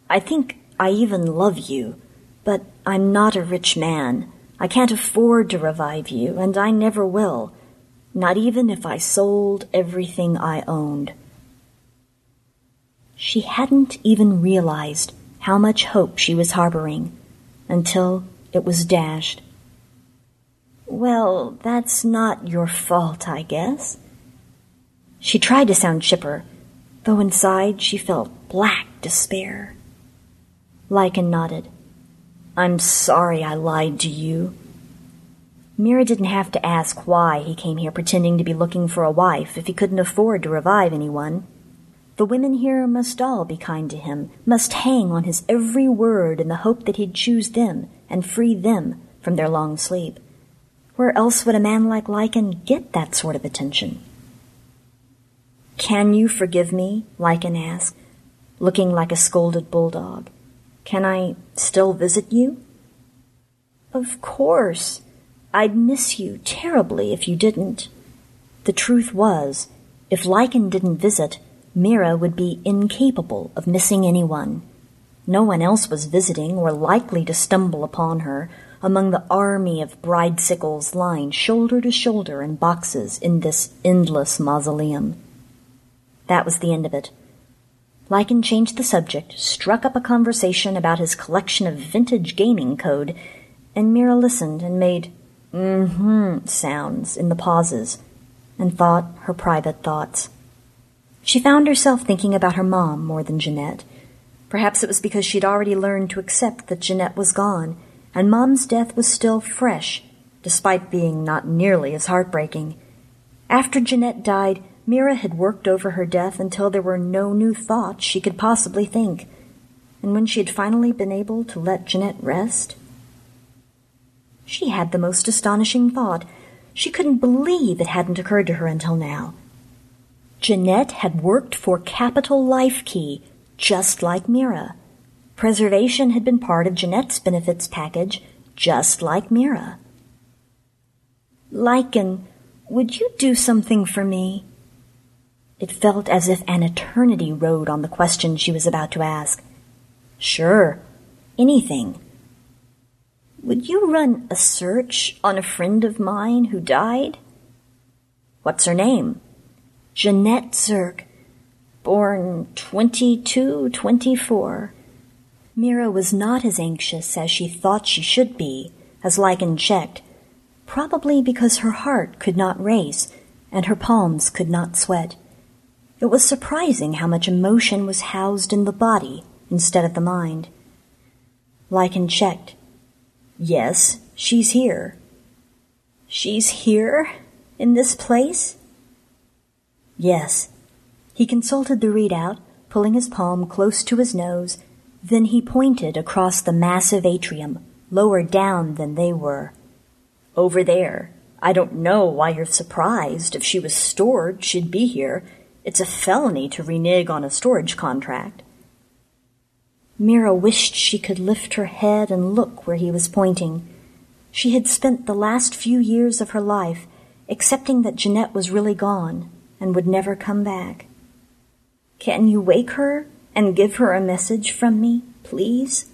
I think I even love you. But I'm not a rich man. I can't afford to revive you, and I never will. Not even if I sold everything I owned. She hadn't even realized how much hope she was harboring until it was dashed. Well, that's not your fault, I guess. She tried to sound chipper, though inside she felt black despair. Lycan nodded. I'm sorry I lied to you. Mira didn't have to ask why he came here pretending to be looking for a wife if he couldn't afford to revive anyone. The women here must all be kind to him, must hang on his every word in the hope that he'd choose them and free them from their long sleep. Where else would a man like Lycan get that sort of attention? Can you forgive me? Lycan asked, looking like a scolded bulldog. Can I still visit you? Of course. I'd miss you terribly if you didn't. The truth was, if Lycan didn't visit, Mira would be incapable of missing anyone. No one else was visiting or likely to stumble upon her among the army of bridesicles lying shoulder to shoulder in boxes in this endless mausoleum. That was the end of it. Lycan changed the subject, struck up a conversation about his collection of vintage gaming code, and Mira listened and made mm-hmm sounds in the pauses and thought her private thoughts. She found herself thinking about her mom more than Jeanette. Perhaps it was because she'd already learned to accept that Jeanette was gone, and Mom's death was still fresh, despite being not nearly as heartbreaking. After Jeanette died, Mira had worked over her death until there were no new thoughts she could possibly think. And when she had finally been able to let Jeanette rest, she had the most astonishing thought. She couldn't believe it hadn't occurred to her until now. Jeanette had worked for Capital Life Key, just like Mira. Preservation had been part of Jeanette's benefits package, just like Mira. Lycan, would you do something for me? It felt as if an eternity rode on the question she was about to ask. Sure, anything. Would you run a search on a friend of mine who died? What's her name? Jeanette Zirk, born 2224. Mira was not as anxious as she thought she should be, as Lycan checked, probably because her heart could not race and her palms could not sweat. It was surprising how much emotion was housed in the body instead of the mind. Lycan checked. Yes, she's here. She's here? In this place? Yes. He consulted the readout, pulling his palm close to his nose. Then he pointed across the massive atrium, lower down than they were. Over there. I don't know why you're surprised. If she was stored, she'd be here. It's a felony to renege on a storage contract. Mira wished she could lift her head and look where he was pointing. She had spent the last few years of her life accepting that Jeanette was really gone and would never come back. Can you wake her and give her a message from me, please?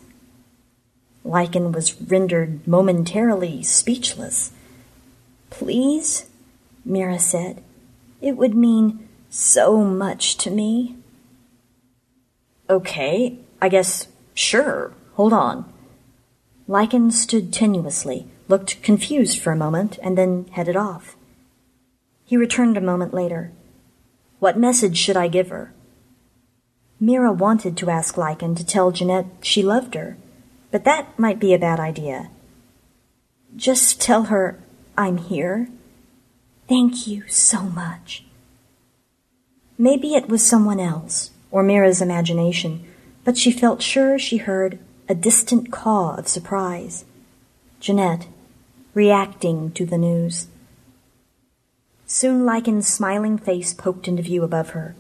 Lycan was rendered momentarily speechless. Please? Mira said. It would mean so much to me. Okay, I guess, sure, hold on. Lycan stood tenuously, looked confused for a moment, and then headed off. He returned a moment later. What message should I give her? Mira wanted to ask Lycan to tell Jeanette she loved her, but that might be a bad idea. Just tell her I'm here. Thank you so much. Maybe it was someone else, or Mira's imagination, but she felt sure she heard a distant caw of surprise. Jeanette, reacting to the news. Soon Lycan's smiling face poked into view above her.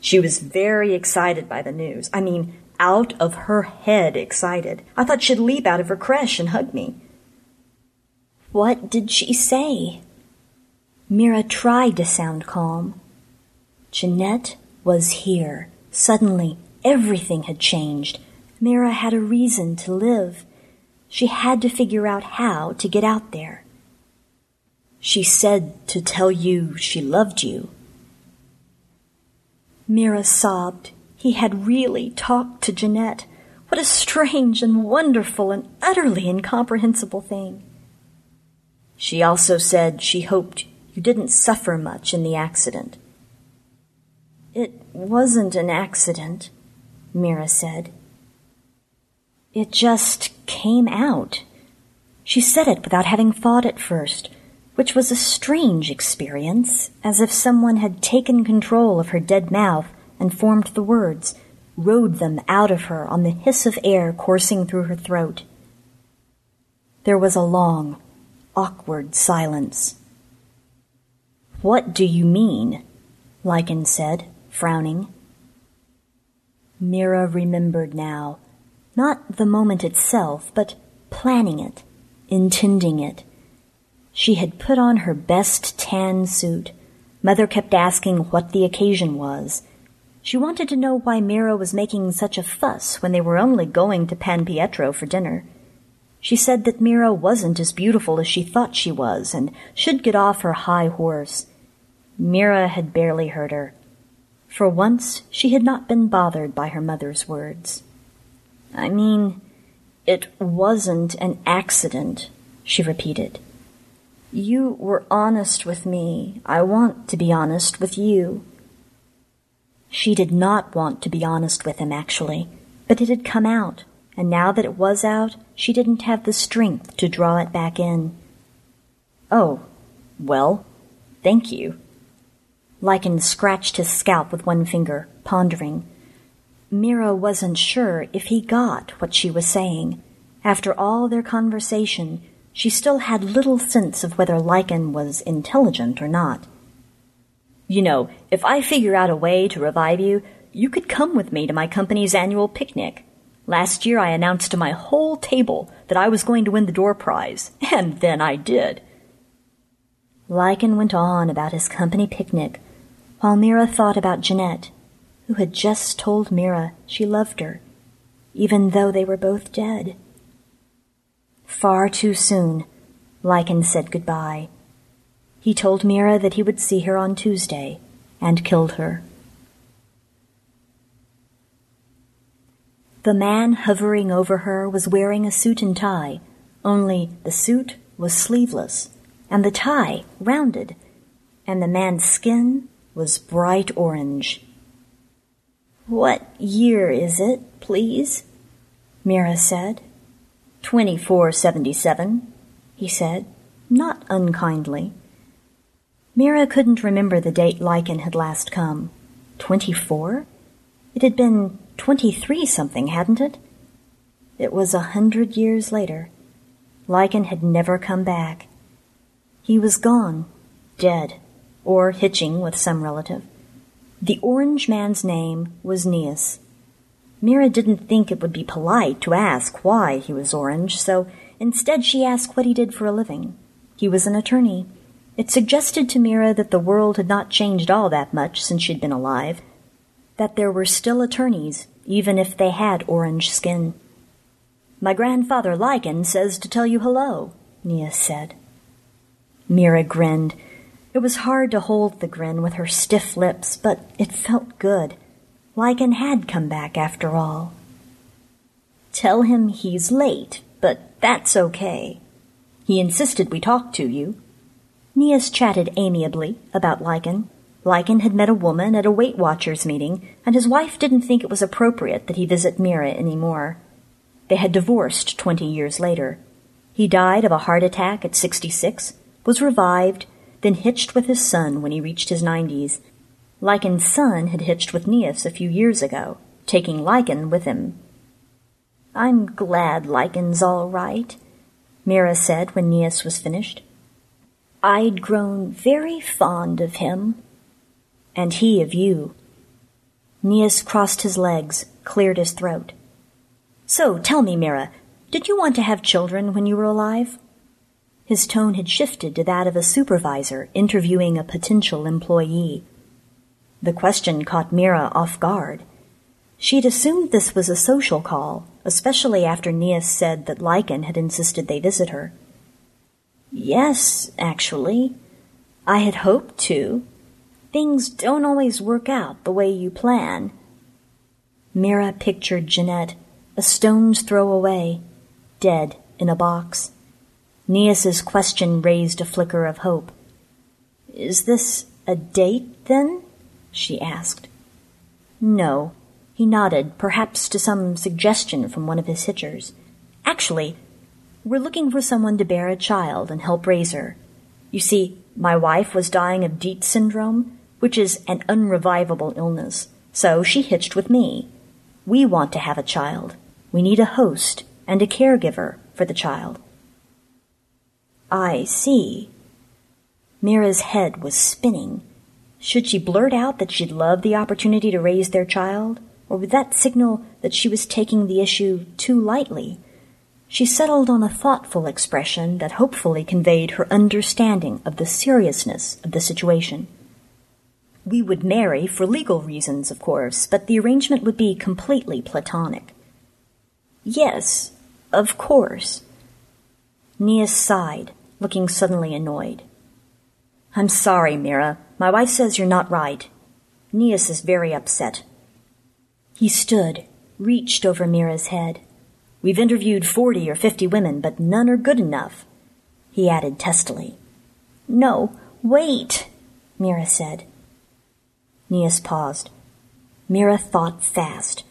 She was very excited by the news. I mean, out of her head excited. I thought she'd leap out of her creche and hug me. What did she say? Mira tried to sound calm. Jeanette was here. Suddenly, everything had changed. Mira had a reason to live. She had to figure out how to get out there. She said to tell you she loved you. Mira sobbed. He had really talked to Jeanette. What a strange and wonderful and utterly incomprehensible thing. She also said she hoped you didn't suffer much in the accident. It wasn't an accident, Mira said. It just came out. She said it without having thought at first, which was a strange experience, as if someone had taken control of her dead mouth and formed the words, rode them out of her on the hiss of air coursing through her throat. There was a long, awkward silence. What do you mean? Lycan said, frowning. Mira remembered now, not the moment itself, but planning it, intending it. She had put on her best tan suit. Mother kept asking what the occasion was. She wanted to know why Mira was making such a fuss when they were only going to Pan Pietro for dinner. She said that Mira wasn't as beautiful as she thought she was and should get off her high horse. Mira had barely heard her. For once, she had not been bothered by her mother's words. I mean, it wasn't an accident, she repeated. You were honest with me. I want to be honest with you. She did not want to be honest with him, actually, but it had come out and now that it was out, she didn't have the strength to draw it back in. Oh, well, thank you. Lycan scratched his scalp with one finger, pondering. Mira wasn't sure if he got what she was saying. After all their conversation, she still had little sense of whether Lycan was intelligent or not. You know, if I figure out a way to revive you, you could come with me to my company's annual picnic. Last year I announced to my whole table that I was going to win the door prize, and then I did. Lycan went on about his company picnic, while Mira thought about Jeanette, who had just told Mira she loved her, even though they were both dead. Far too soon, Lycan said goodbye. He told Mira that he would see her on Tuesday, and killed her. The man hovering over her was wearing a suit and tie, only the suit was sleeveless, and the tie rounded, and the man's skin was bright orange. What year is it, please? Mira said. Twenty-four seventy-seven, he said, not unkindly. Mira couldn't remember the date Lycan had last come. Twenty-four? It had been twenty-three something, hadn't it? It was a hundred years later. Lycan had never come back. He was gone, dead, or hitching with some relative. The orange man's name was Neas. Mira didn't think it would be polite to ask why he was orange, so instead she asked what he did for a living. He was an attorney. It suggested to Mira that the world had not changed all that much since she'd been alive, that there were still attorneys, even if they had orange skin. My grandfather Lycan says to tell you hello, Neas said. Mira grinned. It was hard to hold the grin with her stiff lips, but it felt good. Lycan had come back after all. Tell him he's late, but that's okay. He insisted we talk to you. Neas chatted amiably about Lycan. Lycan had met a woman at a Weight Watchers meeting, and his wife didn't think it was appropriate that he visit Mira any more. They had divorced twenty years later. He died of a heart attack at 66, was revived, then hitched with his son when he reached his 90s. Lycan's son had hitched with Neas a few years ago, taking Lycan with him. I'm glad Lycan's all right, Mira said when Neas was finished. I'd grown very fond of him. And he of you. Neas crossed his legs, cleared his throat. So, tell me, Mira, did you want to have children when you were alive? His tone had shifted to that of a supervisor interviewing a potential employee. The question caught Mira off guard. She'd assumed this was a social call, especially after Neas said that Lycan had insisted they visit her. Yes, actually. I had hoped to. Things don't always work out the way you plan. Mira pictured Jeanette, a stone's throw away, dead in a box. Neas's question raised a flicker of hope. Is this a date, then? She asked. No. He nodded, perhaps to some suggestion from one of his hitchers. Actually, we're looking for someone to bear a child and help raise her. You see, my wife was dying of Dietz syndrome, which is an unrevivable illness, so she hitched with me. We want to have a child. We need a host and a caregiver for the child. I see. Mira's head was spinning. Should she blurt out that she'd love the opportunity to raise their child, or would that signal that she was taking the issue too lightly? She settled on a thoughtful expression that hopefully conveyed her understanding of the seriousness of the situation. We would marry for legal reasons, of course, but the arrangement would be completely platonic. Yes, of course. Neas sighed, looking suddenly annoyed. I'm sorry, Mira. My wife says you're not right. Neas is very upset. He stood, reached over Mira's head. We've interviewed forty or fifty women, but none are good enough. He added testily. No, wait, Mira said. Neas paused. Mira thought fast.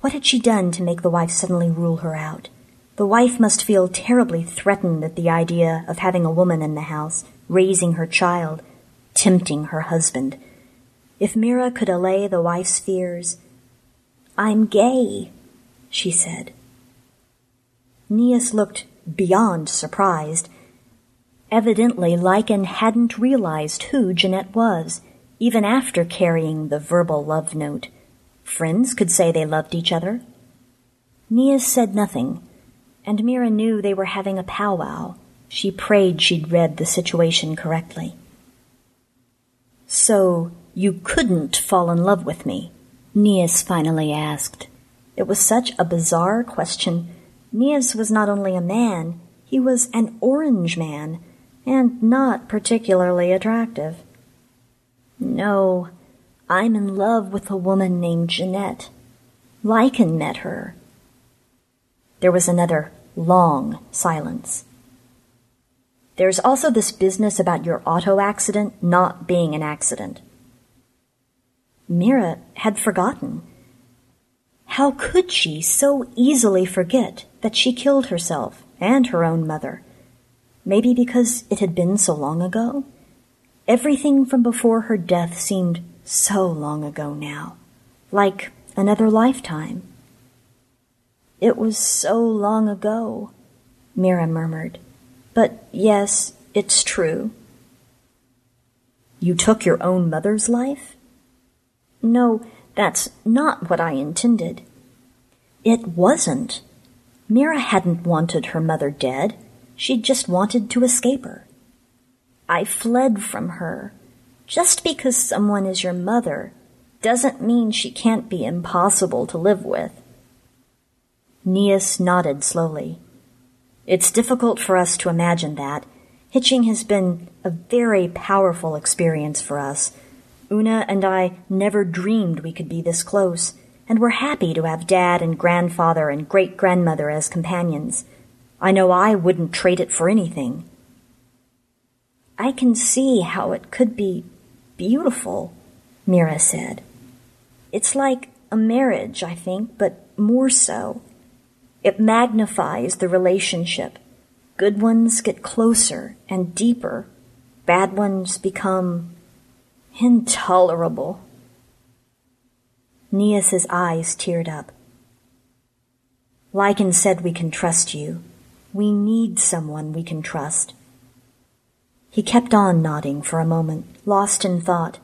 What had she done to make the wife suddenly rule her out? The wife must feel terribly threatened at the idea of having a woman in the house, raising her child, tempting her husband. If Mira could allay the wife's fears, I'm gay, she said. Neas looked beyond surprised. Evidently, Lycan hadn't realized who Jeanette was, even after carrying the verbal love note. Friends could say they loved each other. Neas said nothing, and Mira knew they were having a powwow. She prayed she'd read the situation correctly. So, you couldn't fall in love with me? Neas finally asked. It was such a bizarre question. Neas was not only a man, he was an orange man, and not particularly attractive. No, I'm in love with a woman named Jeanette. Lycan met her. There was another long silence. There's also this business about your auto accident not being an accident. Mira had forgotten. How could she so easily forget that she killed herself and her own mother? Maybe because it had been so long ago? Everything from before her death seemed so long ago now, like another lifetime. It was so long ago, Mira murmured. But yes, it's true. You took your own mother's life? No, that's not what I intended. It wasn't. Mira hadn't wanted her mother dead. She'd just wanted to escape her. I fled from her. Just because someone is your mother doesn't mean she can't be impossible to live with. Neas nodded slowly. It's difficult for us to imagine that. Hitching has been a very powerful experience for us, Una and I never dreamed we could be this close. and we're happy to have dad and grandfather and great grandmother as companions. I know I wouldn't trade it for anything. I can see how it could be beautiful, Mira said. It's like a marriage, I think, but more so. It magnifies the relationship. Good ones get closer and deeper. Bad ones become intolerable. Neas's eyes teared up. Lycan said we can trust you. We need someone we can trust. He kept on nodding for a moment, lost in thought.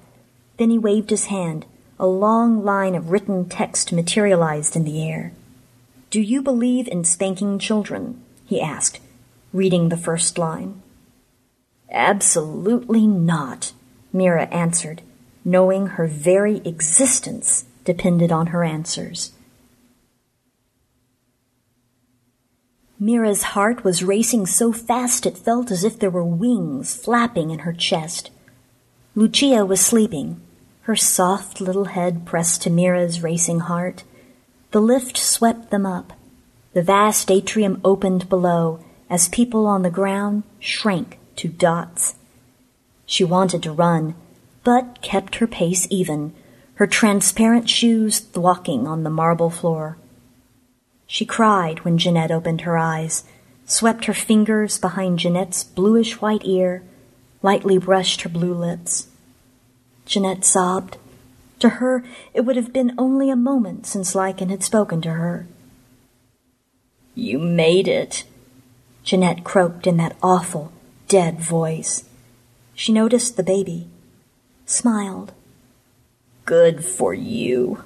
Then he waved his hand. A long line of written text materialized in the air. Do you believe in spanking children? he asked, reading the first line. Absolutely not, Mira answered, knowing her very existence depended on her answers. Mira's heart was racing so fast it felt as if there were wings flapping in her chest. Lucia was sleeping, her soft little head pressed to Mira's racing heart. The lift swept them up. The vast atrium opened below as people on the ground shrank to dots. She wanted to run, but kept her pace even, her transparent shoes thwacking on the marble floor. She cried when Jeanette opened her eyes, swept her fingers behind Jeanette's bluish white ear, lightly brushed her blue lips. Jeanette sobbed. To her, it would have been only a moment since Lycan had spoken to her. You made it, Jeanette croaked in that awful, dead voice. She noticed the baby, smiled. Good for you.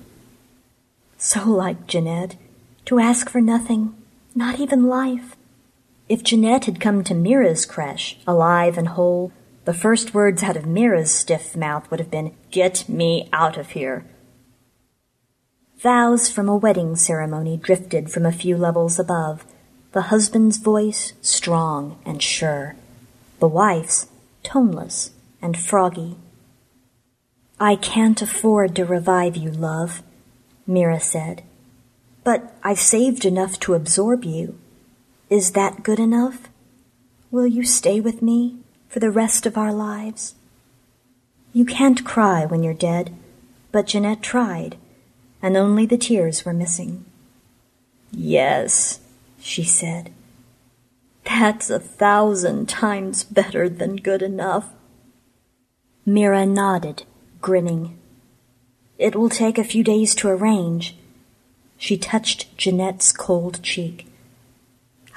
So like Jeanette, to ask for nothing, not even life. If Jeanette had come to Mira's creche, alive and whole, the first words out of Mira's stiff mouth would have been, Get me out of here. Vows from a wedding ceremony drifted from a few levels above, the husband's voice strong and sure, the wife's toneless and froggy. I can't afford to revive you, love, Mira said. But I've saved enough to absorb you. Is that good enough? Will you stay with me for the rest of our lives? You can't cry when you're dead, but Jeanette tried, and only the tears were missing. Yes, she said. That's a thousand times better than good enough. Mira nodded, grinning. It will take a few days to arrange, she touched Jeanette's cold cheek.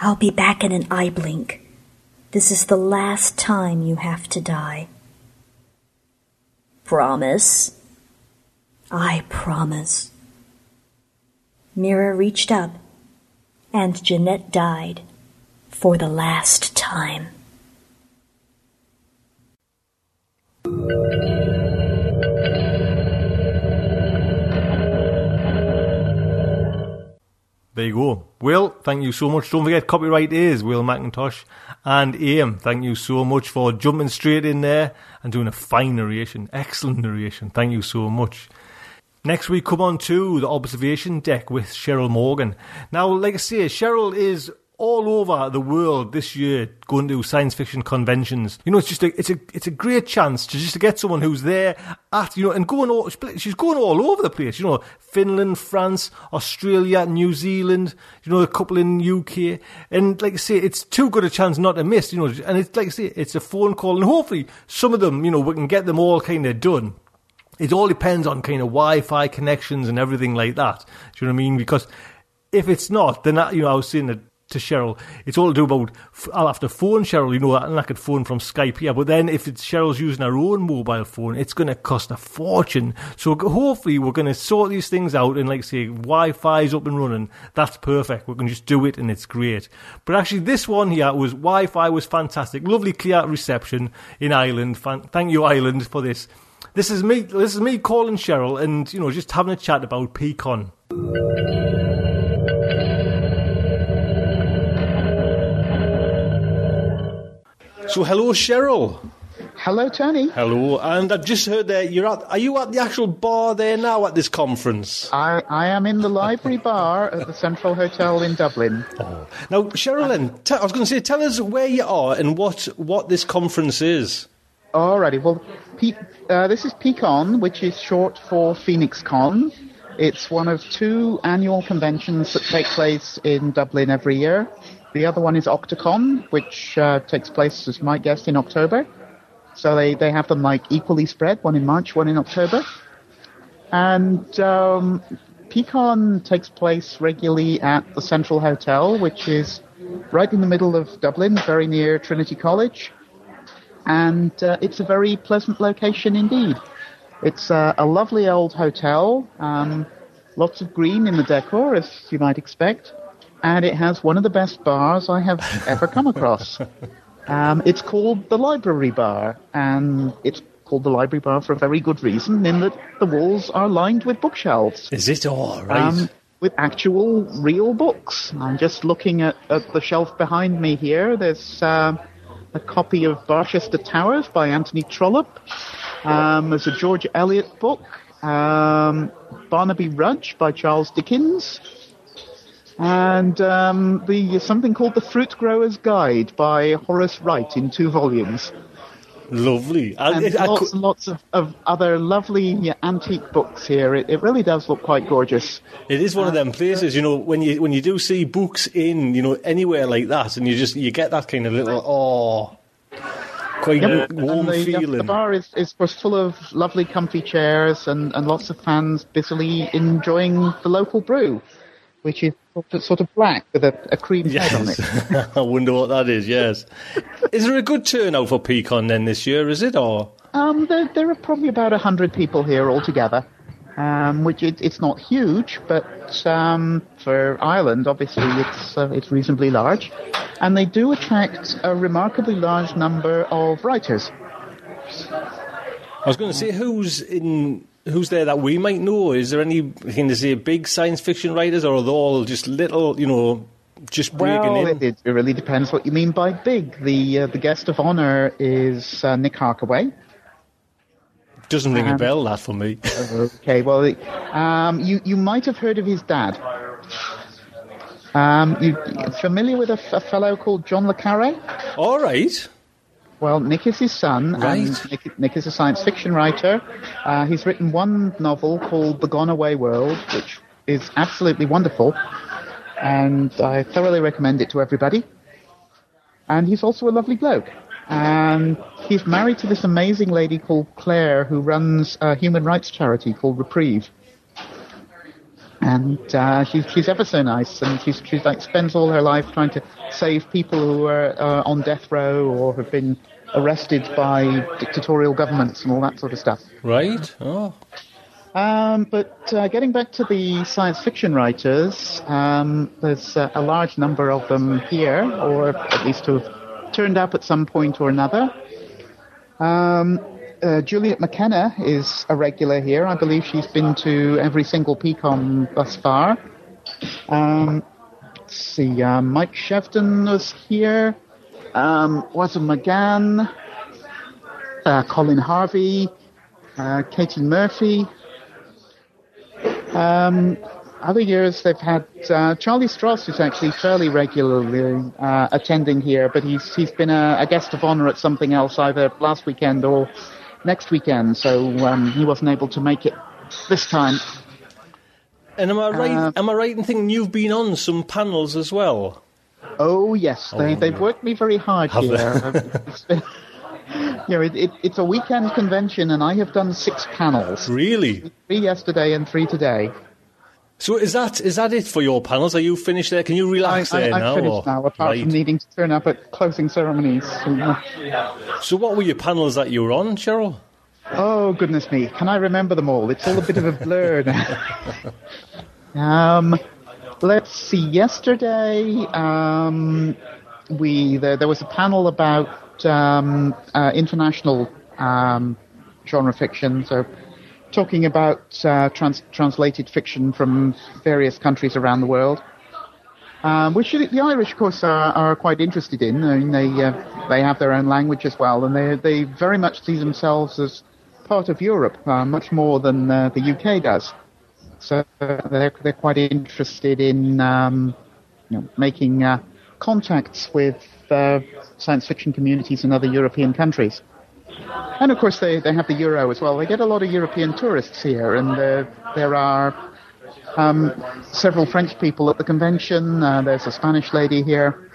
I'll be back in an eye blink. This is the last time you have to die. Promise? I promise. Mira reached up, and Jeanette died for the last time. There you go. Will, thank you so much. Don't forget, copyright is Will McIntosh. And Aim, thank you so much for jumping straight in there and doing a fine narration. Excellent narration. Thank you so much. Next we come on to the observation deck with Cheryl Morgan. Now, like I say, Cheryl is all over the world this year going to science fiction conventions. You know, it's just a, it's a, it's a great chance to just to get someone who's there at, you know, and going all, she's going all over the place, you know, Finland, France, Australia, New Zealand, you know, a couple in UK. And like I say, it's too good a chance not to miss, you know, and it's like I say, it's a phone call and hopefully some of them, you know, we can get them all kind of done it all depends on kind of Wi-Fi connections and everything like that. Do you know what I mean? Because if it's not, then that, you know, I was saying that to Cheryl. It's all to do about I'll have to phone Cheryl, you know, that, and I could phone from Skype here. But then if it's Cheryl's using her own mobile phone, it's going to cost a fortune. So hopefully we're going to sort these things out and like say Wi-Fi's up and running. That's perfect. We can just do it and it's great. But actually this one here was Wi-Fi was fantastic. Lovely clear reception in Ireland. Thank you Ireland for this. This is me. This is me calling Cheryl and you know just having a chat about P-Con. So, hello, Cheryl. Hello, Tony. Hello, and I've just heard that you're at. Are you at the actual bar there now at this conference? I, I am in the library bar at the Central Hotel in Dublin. Oh. Now, Sherilyn, te- I was going to say, tell us where you are and what what this conference is. Alrighty, well, Pe- uh, this is P-Con, which is short for Phoenix Con. It's one of two annual conventions that take place in Dublin every year. The other one is Octocon, which uh, takes place, as might guess, in October. So they, they have them like equally spread, one in March, one in October. And um, takes place regularly at the Central Hotel, which is right in the middle of Dublin, very near Trinity College. And uh, it's a very pleasant location indeed. It's uh, a lovely old hotel, um, lots of green in the decor, as you might expect, and it has one of the best bars I have ever come across. Um, it's called the Library Bar, and it's called the Library Bar for a very good reason, in that the walls are lined with bookshelves Is it all right? um, with actual real books. I'm just looking at, at the shelf behind me here. There's uh, a copy of Barchester Towers by Anthony Trollope. Um, there's a George Eliot book, um, Barnaby Rudge by Charles Dickens, and um, the something called The Fruit Grower's Guide by Horace Wright in two volumes. Lovely. And lots and lots of, of other lovely antique books here. It, it really does look quite gorgeous. It is one of them places, you know, when you when you do see books in, you know, anywhere like that, and you just you get that kind of little oh, quite Yep. warm the, feeling. The bar is, is was full of lovely, comfy chairs and, and lots of fans busily enjoying the local brew, which is sort of, sort of black with a, a cream head on it. I wonder what that is. Yes, is there a good turnout for P-Con then this year? Is it or Um, there, there are probably about a hundred people here altogether, um, which it, it's not huge, but um, for Ireland, obviously, it's uh, it's reasonably large, and they do attract a remarkably large number of writers. I was going to say who's in who's there that we might know? Is there any can they say big science fiction writers, or are they all just little, you know, just breaking Well, in? it, it really depends what you mean by big. The uh, the guest of honor is uh, Nick Harkaway. Doesn't ring a um, bell that for me. Okay, well, um, you you might have heard of his dad. Um, you familiar with a, f- a fellow called John le Carre? all right. Well, Nick is his son, Right. and Nick, Nick is a science fiction writer. Uh, he's written one novel called The Gone Away World, which is absolutely wonderful, and I thoroughly recommend it to everybody. And he's also a lovely bloke. And he's married to this amazing lady called Claire, who runs a human rights charity called Reprieve. And uh, she's she's ever so nice, and she's she's like spends all her life trying to save people who are uh, on death row or have been arrested by dictatorial governments and all that sort of stuff. Right. Oh. Um, but uh, getting back to the science fiction writers, um, there's uh, a large number of them here, or at least who have turned up at some point or another. Um, uh, Juliet McKenna is a regular here. I believe she's been to every single P-Con thus far. Um, let's see, uh, Mike Shevdon was here. Um, Oisín McGann, uh, Colin Harvey, uh, Katie Murphy. Um, other years they've had uh, Charlie Stross who's actually fairly regularly uh, attending here, but he's he's been a, a guest of honor at something else either last weekend or next weekend, so um, he wasn't able to make it this time. And am I right? Uh, am I right in thinking you've been on some panels as well? Oh yes, they, Oh. they've worked me very hard Have here. It's been- you know, it, it, it's a weekend convention, and I have done six panels, Really? three yesterday and three today. So is that is that it for your panels? Are you finished there? Can you I, relax there I, now? I'm finished or- now, apart Right. from needing to turn up at closing ceremonies. So what were your panels that you were on, Cheryl? Oh goodness me, can I remember them all? It's all a bit of a blur now. um, let's see. Yesterday, um, we there, there was a panel about um, uh, international um, genre fiction, so talking about uh, trans- translated fiction from various countries around the world. um, which the Irish, of course, are, are quite interested in. I mean, they uh, they have their own language as well, and they they very much see themselves as part of Europe, uh, much more than uh, the UK does. So they're they're quite interested in um, you know, making uh, contacts with uh, science fiction communities in other European countries. And of course, they, they have the euro as well. They get a lot of European tourists here, and uh, there are um, several French people at the convention. Uh, there's a Spanish lady here.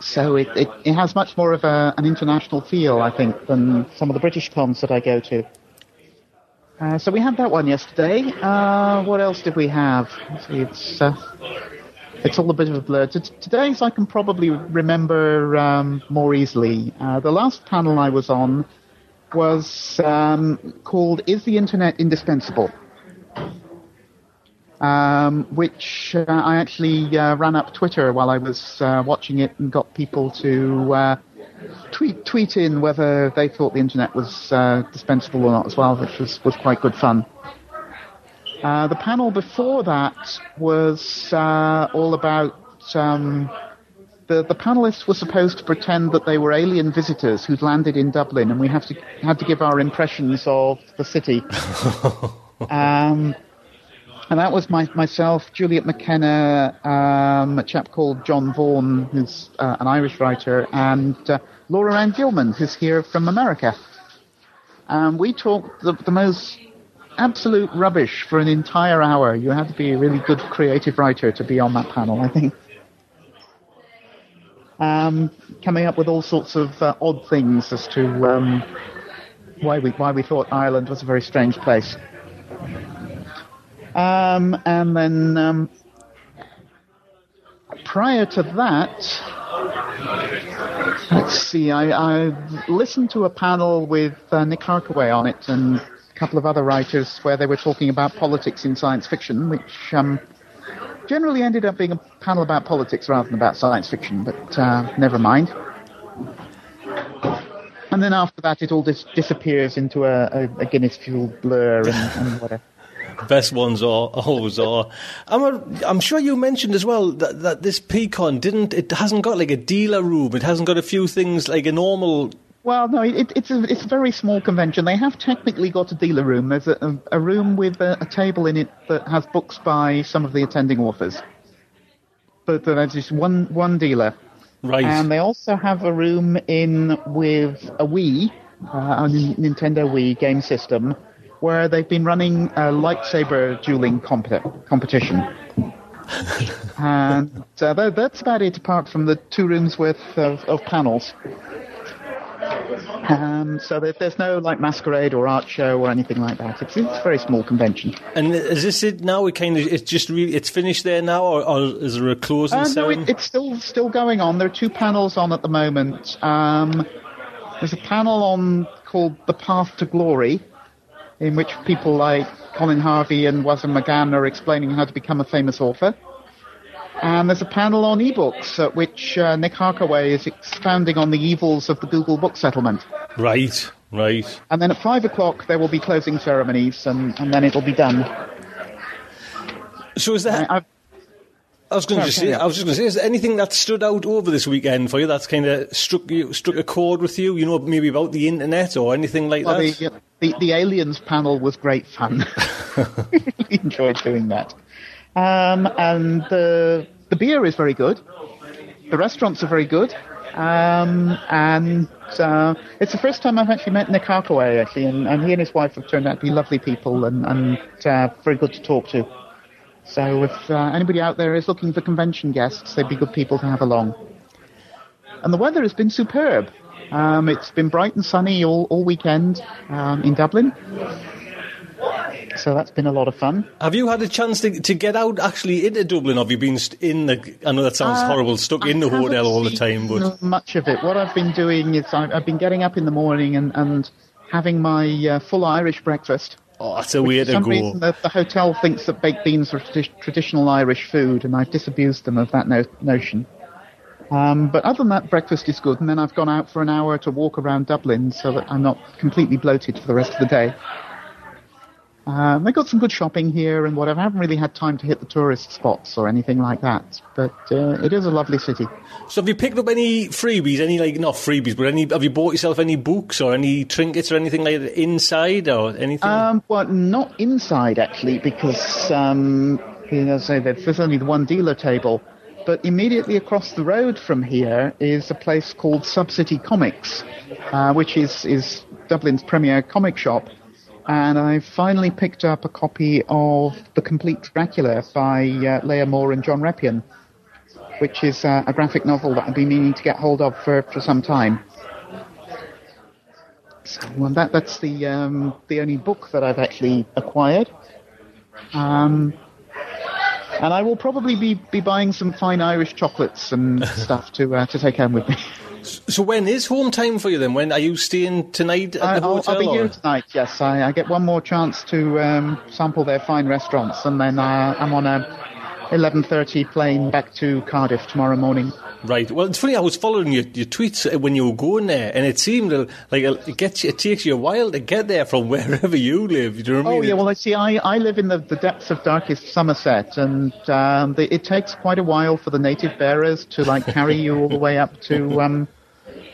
So it, it, it has much more of a, an international feel, I think, than some of the British cons that I go to. Uh, so we had that one yesterday. Uh, what else did we have? See, it's uh, it's all a bit of a blur. T- today's I can probably remember um, more easily. Uh, the last panel I was on was um, called "Is the Internet Indispensable?" um, which uh, I actually uh, ran up Twitter while I was watching it and got people to tweet tweet in whether they thought the internet was uh, dispensable or not as well, which was, was quite good fun. Uh, the panel before that was all about. Um, the, the panelists were supposed to pretend that they were alien visitors who'd landed in Dublin, and we have to had to give our impressions of the city. um, and that was my, myself, Juliet McKenna, um, a chap called John Vaughan, who's uh, an Irish writer, and uh, Laura Anne Gilman, who's here from America. We talked the, the, most absolute rubbish for an entire hour. You had to be a really good creative writer to be on that panel, I think. Um, coming up with all sorts of uh, odd things as to um, why we why we thought Ireland was a very strange place. Um, and then um, prior to that, let's see, I, I listened to a panel with uh, Nick Harkaway on it and a couple of other writers where they were talking about politics in science fiction, which um, generally ended up being a panel about politics rather than about science fiction, but uh, never mind. And then after that, it all dis- disappears into a, a, a Guinness-fueled blur and, and whatever best ones are always are. I'm, a, I'm sure you mentioned as well that, that this P-Con didn't. It hasn't got like a dealer room. It hasn't got a few things like a normal. Well, no, it, it's a it's a very small convention. They have technically got a dealer room. There's a, a room with a, a table in it that has books by some of the attending authors. But there's just one one dealer. Right. And they also have a room in with a Wii, uh, a Nintendo Wii game system, where they've been running a lightsaber dueling compet- competition. and uh, that's about it, apart from the two rooms worth of, of panels. Um, so there's no like masquerade or art show or anything like that. It's, it's a very small convention. And is this it now? It kind of it's just really it's finished there now, or, or is there a closing? Uh, no, it, it's still still going on. There are two panels on at the moment. Um, there's a panel on called "The Path to Glory," in which people like Colin Harvey and Oisín McGann are explaining how to become a famous author. And there's a panel on ebooks at which uh, Nick Harkaway is expounding on the evils of the Google book settlement. Right, right. And then at five o'clock there will be closing ceremonies, and, and then it'll be done. So is that? I, I was going to say. I was just going to say, is there anything that stood out over this weekend for you that's kind of struck you, struck a chord with you? You know, maybe about the internet or anything like well, that. The, the, the aliens panel was great fun. really enjoyed doing that. Um, and the the beer is very good. The restaurants are very good. Um, and uh, it's the first time I've actually met Nick Harkaway, actually, and, and, he and his wife have turned out to be lovely people and, and uh, very good to talk to. So if uh, anybody out there is looking for convention guests, they'd be good people to have along. And the weather has been superb. Um, it's been bright and sunny all, all weekend um, in Dublin. So that's been a lot of fun. Have you had a chance to, to get out actually into Dublin? Have you been in the? I know that sounds uh, horrible, stuck I in the hotel all the time. But much of it. What I've been doing is I've, I've been getting up in the morning and, and having my uh, full Irish breakfast. Oh, that's a way to go. For some reason, the, the, hotel thinks that baked beans are traditional Irish food, and I've disabused them of that no- notion. Um, but other than that, breakfast is good, and then I've gone out for an hour to walk around Dublin so that I'm not completely bloated for the rest of the day. Um, they got some good shopping here and whatever. I haven't really had time to hit the tourist spots or anything like that, but uh, it is a lovely city. So have you picked up any freebies? Any like not freebies, but any? Have you bought yourself any books or any trinkets or anything like that inside or anything? Um, well, not inside actually, because um, you know, say that there's only the one dealer table. But immediately across the road from here is a place called Subcity Comics, uh, which is is Dublin's premier comic shop. And I finally picked up a copy of The Complete Dracula by uh, Leah Moore and John Reppion, which is uh, a graphic novel that I've been meaning to get hold of for, for some time. So well, that that's the um, the only book that I've actually acquired. Um, and I will probably be, be buying some fine Irish chocolates and stuff to uh, to take home with me. so when is home time for you then? When are you staying tonight at I, the I'll, hotel? I'll be or- here tonight. Yes, I, I get one more chance to um, sample their fine restaurants, and then uh, I'm on a 11:30 plane back to Cardiff tomorrow morning. Right. Well, it's funny. I was following your, your tweets uh, when you were going there, and it seemed like it gets it takes you a while to get there from wherever you live. Do you know what I Oh mean? yeah, well I see. I, I live in the, the depths of darkest Somerset, and um, the, it takes quite a while for the native bearers to like carry you all the way up to um,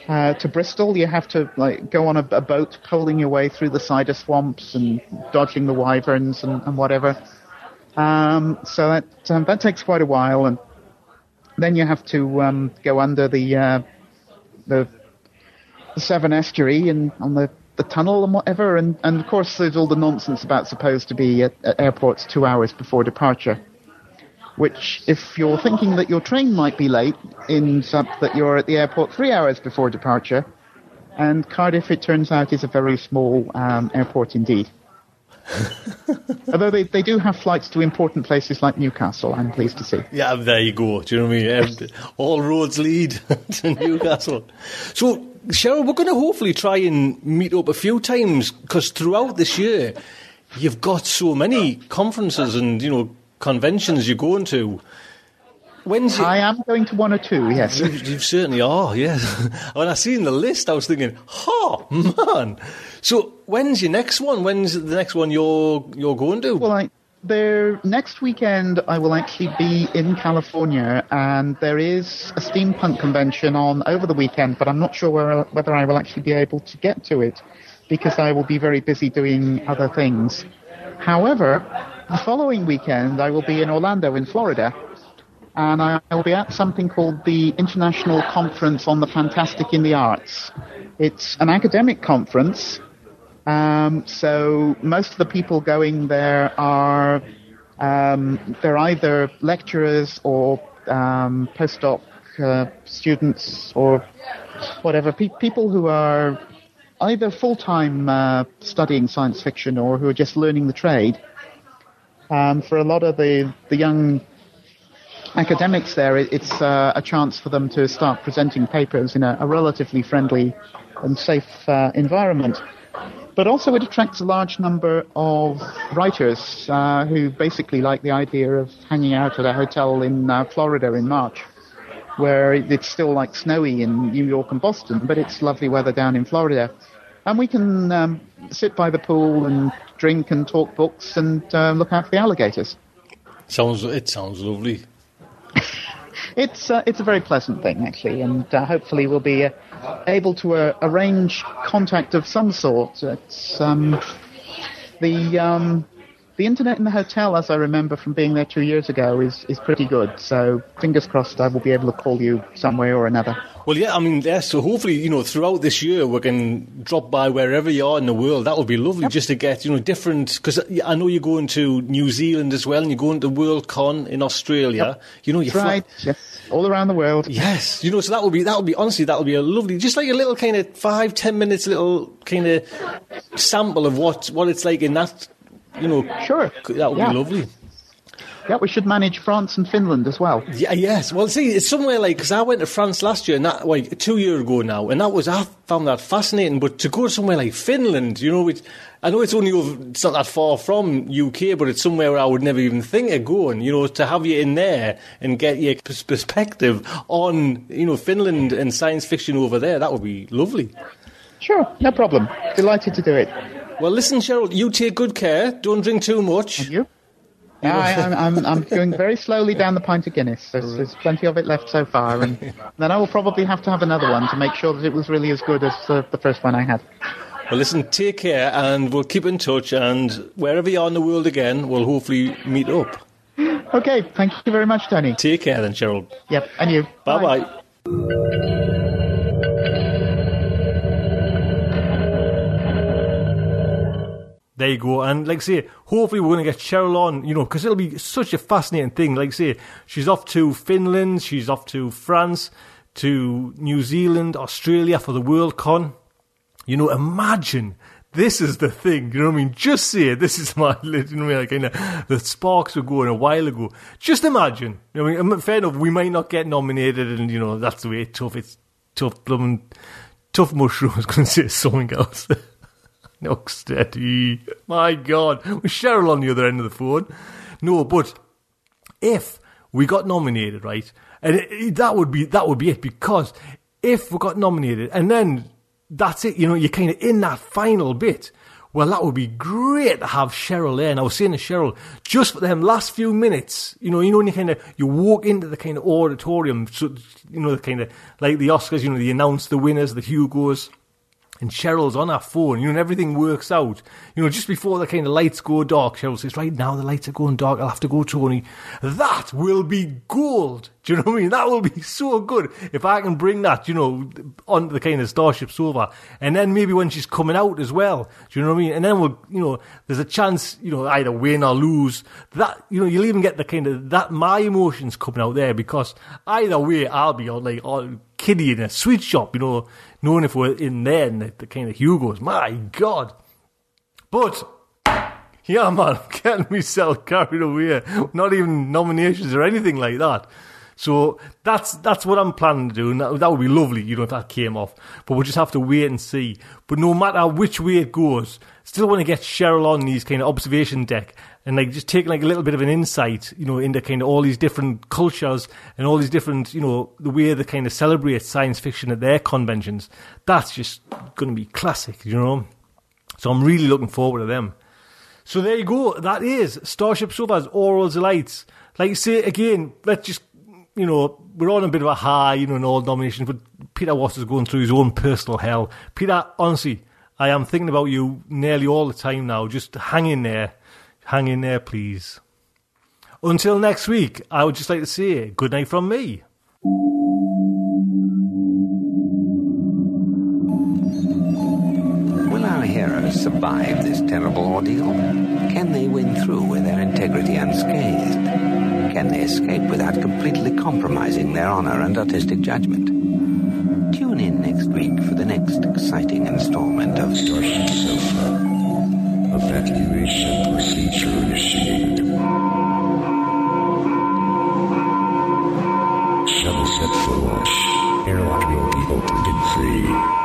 uh, to Bristol. You have to like go on a, a boat, poling your way through the cider swamps and dodging the wyverns and, and whatever. Um, so that um, that takes quite a while, and then you have to um, go under the uh, the Severn Estuary and on the, the tunnel and whatever. And, and of course, there's all the nonsense about supposed to be at, at airports two hours before departure. Which, if you're thinking that your train might be late, ends up that you're at the airport three hours before departure. And Cardiff, it turns out, is a very small um, airport indeed. Although they, they do have flights to important places like Newcastle, I'm pleased to see. Yeah, there you go. Do you know what I mean? All roads lead to Newcastle. So, Cheryl, we're going to hopefully try and meet up a few times because throughout this year, you've got so many conferences and you know conventions you're going to. When's I am going to one or two, yes. You, you certainly are, yes. when I seen the list, I was thinking, "Oh man!" So, when's your next one? When's the next one you're you're going to? Well, I, there next weekend I will actually be in California, and there is a steampunk convention on over the weekend, but I'm not sure where, whether I will actually be able to get to it because I will be very busy doing other things. However, the following weekend I will be in Orlando, in Florida, and I will be at something called the International Conference on the Fantastic in the Arts. It's an academic conference um, so most of the people going there are um, they're either lecturers or um, postdoc uh, students or whatever pe- people who are either full time uh, studying science fiction or who are just learning the trade. Um, for a lot of the the young academics there, it, it's uh, a chance for them to start presenting papers in a, a relatively friendly and safe uh, environment but also it attracts a large number of writers uh, who basically like the idea of hanging out at a hotel in uh, Florida in March, where it's still like snowy in New York and Boston, but it's lovely weather down in Florida. And we can um, sit by the pool and drink and talk books and uh, look out for the alligators. Sounds it sounds lovely. It's uh, it's a very pleasant thing actually, and uh, hopefully we'll be uh, able to uh, arrange contact of some sort. It's um, the um, the internet in the hotel, as I remember from being there two years ago, is is pretty good. So fingers crossed, I will be able to call you some way or another. Well, yeah, I mean, yeah, so hopefully, you know, throughout this year, we can drop by wherever you are in the world. That would be lovely just to get, you know, different, because I know you're going to New Zealand as well, and you're going to WorldCon in Australia. You know, you're right, yes, all around the world. Yes, you know, so that would be that would be honestly that would be a lovely, just like a little kind of five ten minutes, little kind of sample of what what it's like in that, you know. Sure. That would Yeah. be lovely. Yeah, we should manage France and Finland as well. Yeah, yes. Well, see, it's somewhere like because I went to France last year, and that like two years ago now, and that was I found that fascinating. But to go somewhere like Finland, you know, which I know it's only over, it's not that far from UK, but it's somewhere where I would never even think of going. You know, to have you in there and get your perspective on you know Finland and science fiction over there, that would be lovely. Sure, no problem. Delighted to do it. Well, listen, Cheryl, you take good care. Don't drink too much. And you? Yeah, I, I'm, I'm, I'm going very slowly down the pint of Guinness. There's, there's plenty of it left so far, and then I will probably have to have another one to make sure that it was really as good as uh, the first one I had. Well, listen, take care, and we'll keep in touch. And wherever you are in the world again, we'll hopefully meet up. Okay, thank you very much, Tony. Take care, then, Cheryl. Yep, and you. Bye bye. There you go. And like I say, hopefully we're going to get Cheryl on, you know, because it'll be such a fascinating thing. Like I say, she's off to Finland, she's off to France, to New Zealand, Australia for the World Con. You know, imagine this is the thing. You know what I mean? Just say it. this is my, you know I? Like, kind of, the sparks were going a while ago. Just imagine. You know, I mean, fair enough, we might not get nominated, and you know that's the way. It's tough. It's tough. Blooming, tough mushroom. I was going to say something else. no steady. My God, with Cheryl on the other end of the phone. No, but if we got nominated, right, and it, it- that would be that would be it because if we got nominated and then that's it, you know, you're kind of in that final bit. Well, that would be great to have Cheryl there. And I was saying to Cheryl, just for them last few minutes, you know, you know, when you kind of you walk into the kind of auditorium, so you know, the kind of like the Oscars, you know, they announce the winners, the Hugos and Cheryl's on her phone, you know, and everything works out. You know, just before the kind of lights go dark, Cheryl says, right now the lights are going dark, I'll have to go, Tony. That will be gold. Do you know what I mean? That will be so good if I can bring that, you know, onto the kind of Starship Sofa. And then maybe when she's coming out as well. Do you know what I mean? And then we'll, you know, there's a chance, you know, either win or lose. That, you know, you'll even get the kind of, that, my emotions coming out there because either way, I'll be on like, all kiddie in a sweet shop, you know, knowing if we're in there and the, kind of Hugos. My God. But, yeah, man, getting myself carried away. Not even nominations or anything like that. So that's that's what I'm planning to do, and that, that would be lovely, you know, if that came off. But we'll just have to wait and see. But no matter which way it goes, still want to get Cheryl on these kind of observation deck and like just take like a little bit of an insight, you know, into kind of all these different cultures and all these different, you know, the way they kind of celebrate science fiction at their conventions. That's just going to be classic, you know. So I'm really looking forward to them. So there you go. That is Starship Sofa's Aural Delights. Like you say again, let's just you know we're on a bit of a high, you know, in all nominations. But Peter Watts is going through his own personal hell. Peter, honestly, I am thinking about you nearly all the time now. Just hang in there, hang in there, please. Until next week, I would just like to say good night from me. Will our heroes survive this terrible ordeal? Can they win through with their integrity unscathed? Can they escape without completely compromising their honor and artistic judgment? Tune in next week for the next exciting installment of Starship Sofa. Evacuation procedure initiated. Shuttle set for launch. Airlock will be opened in three.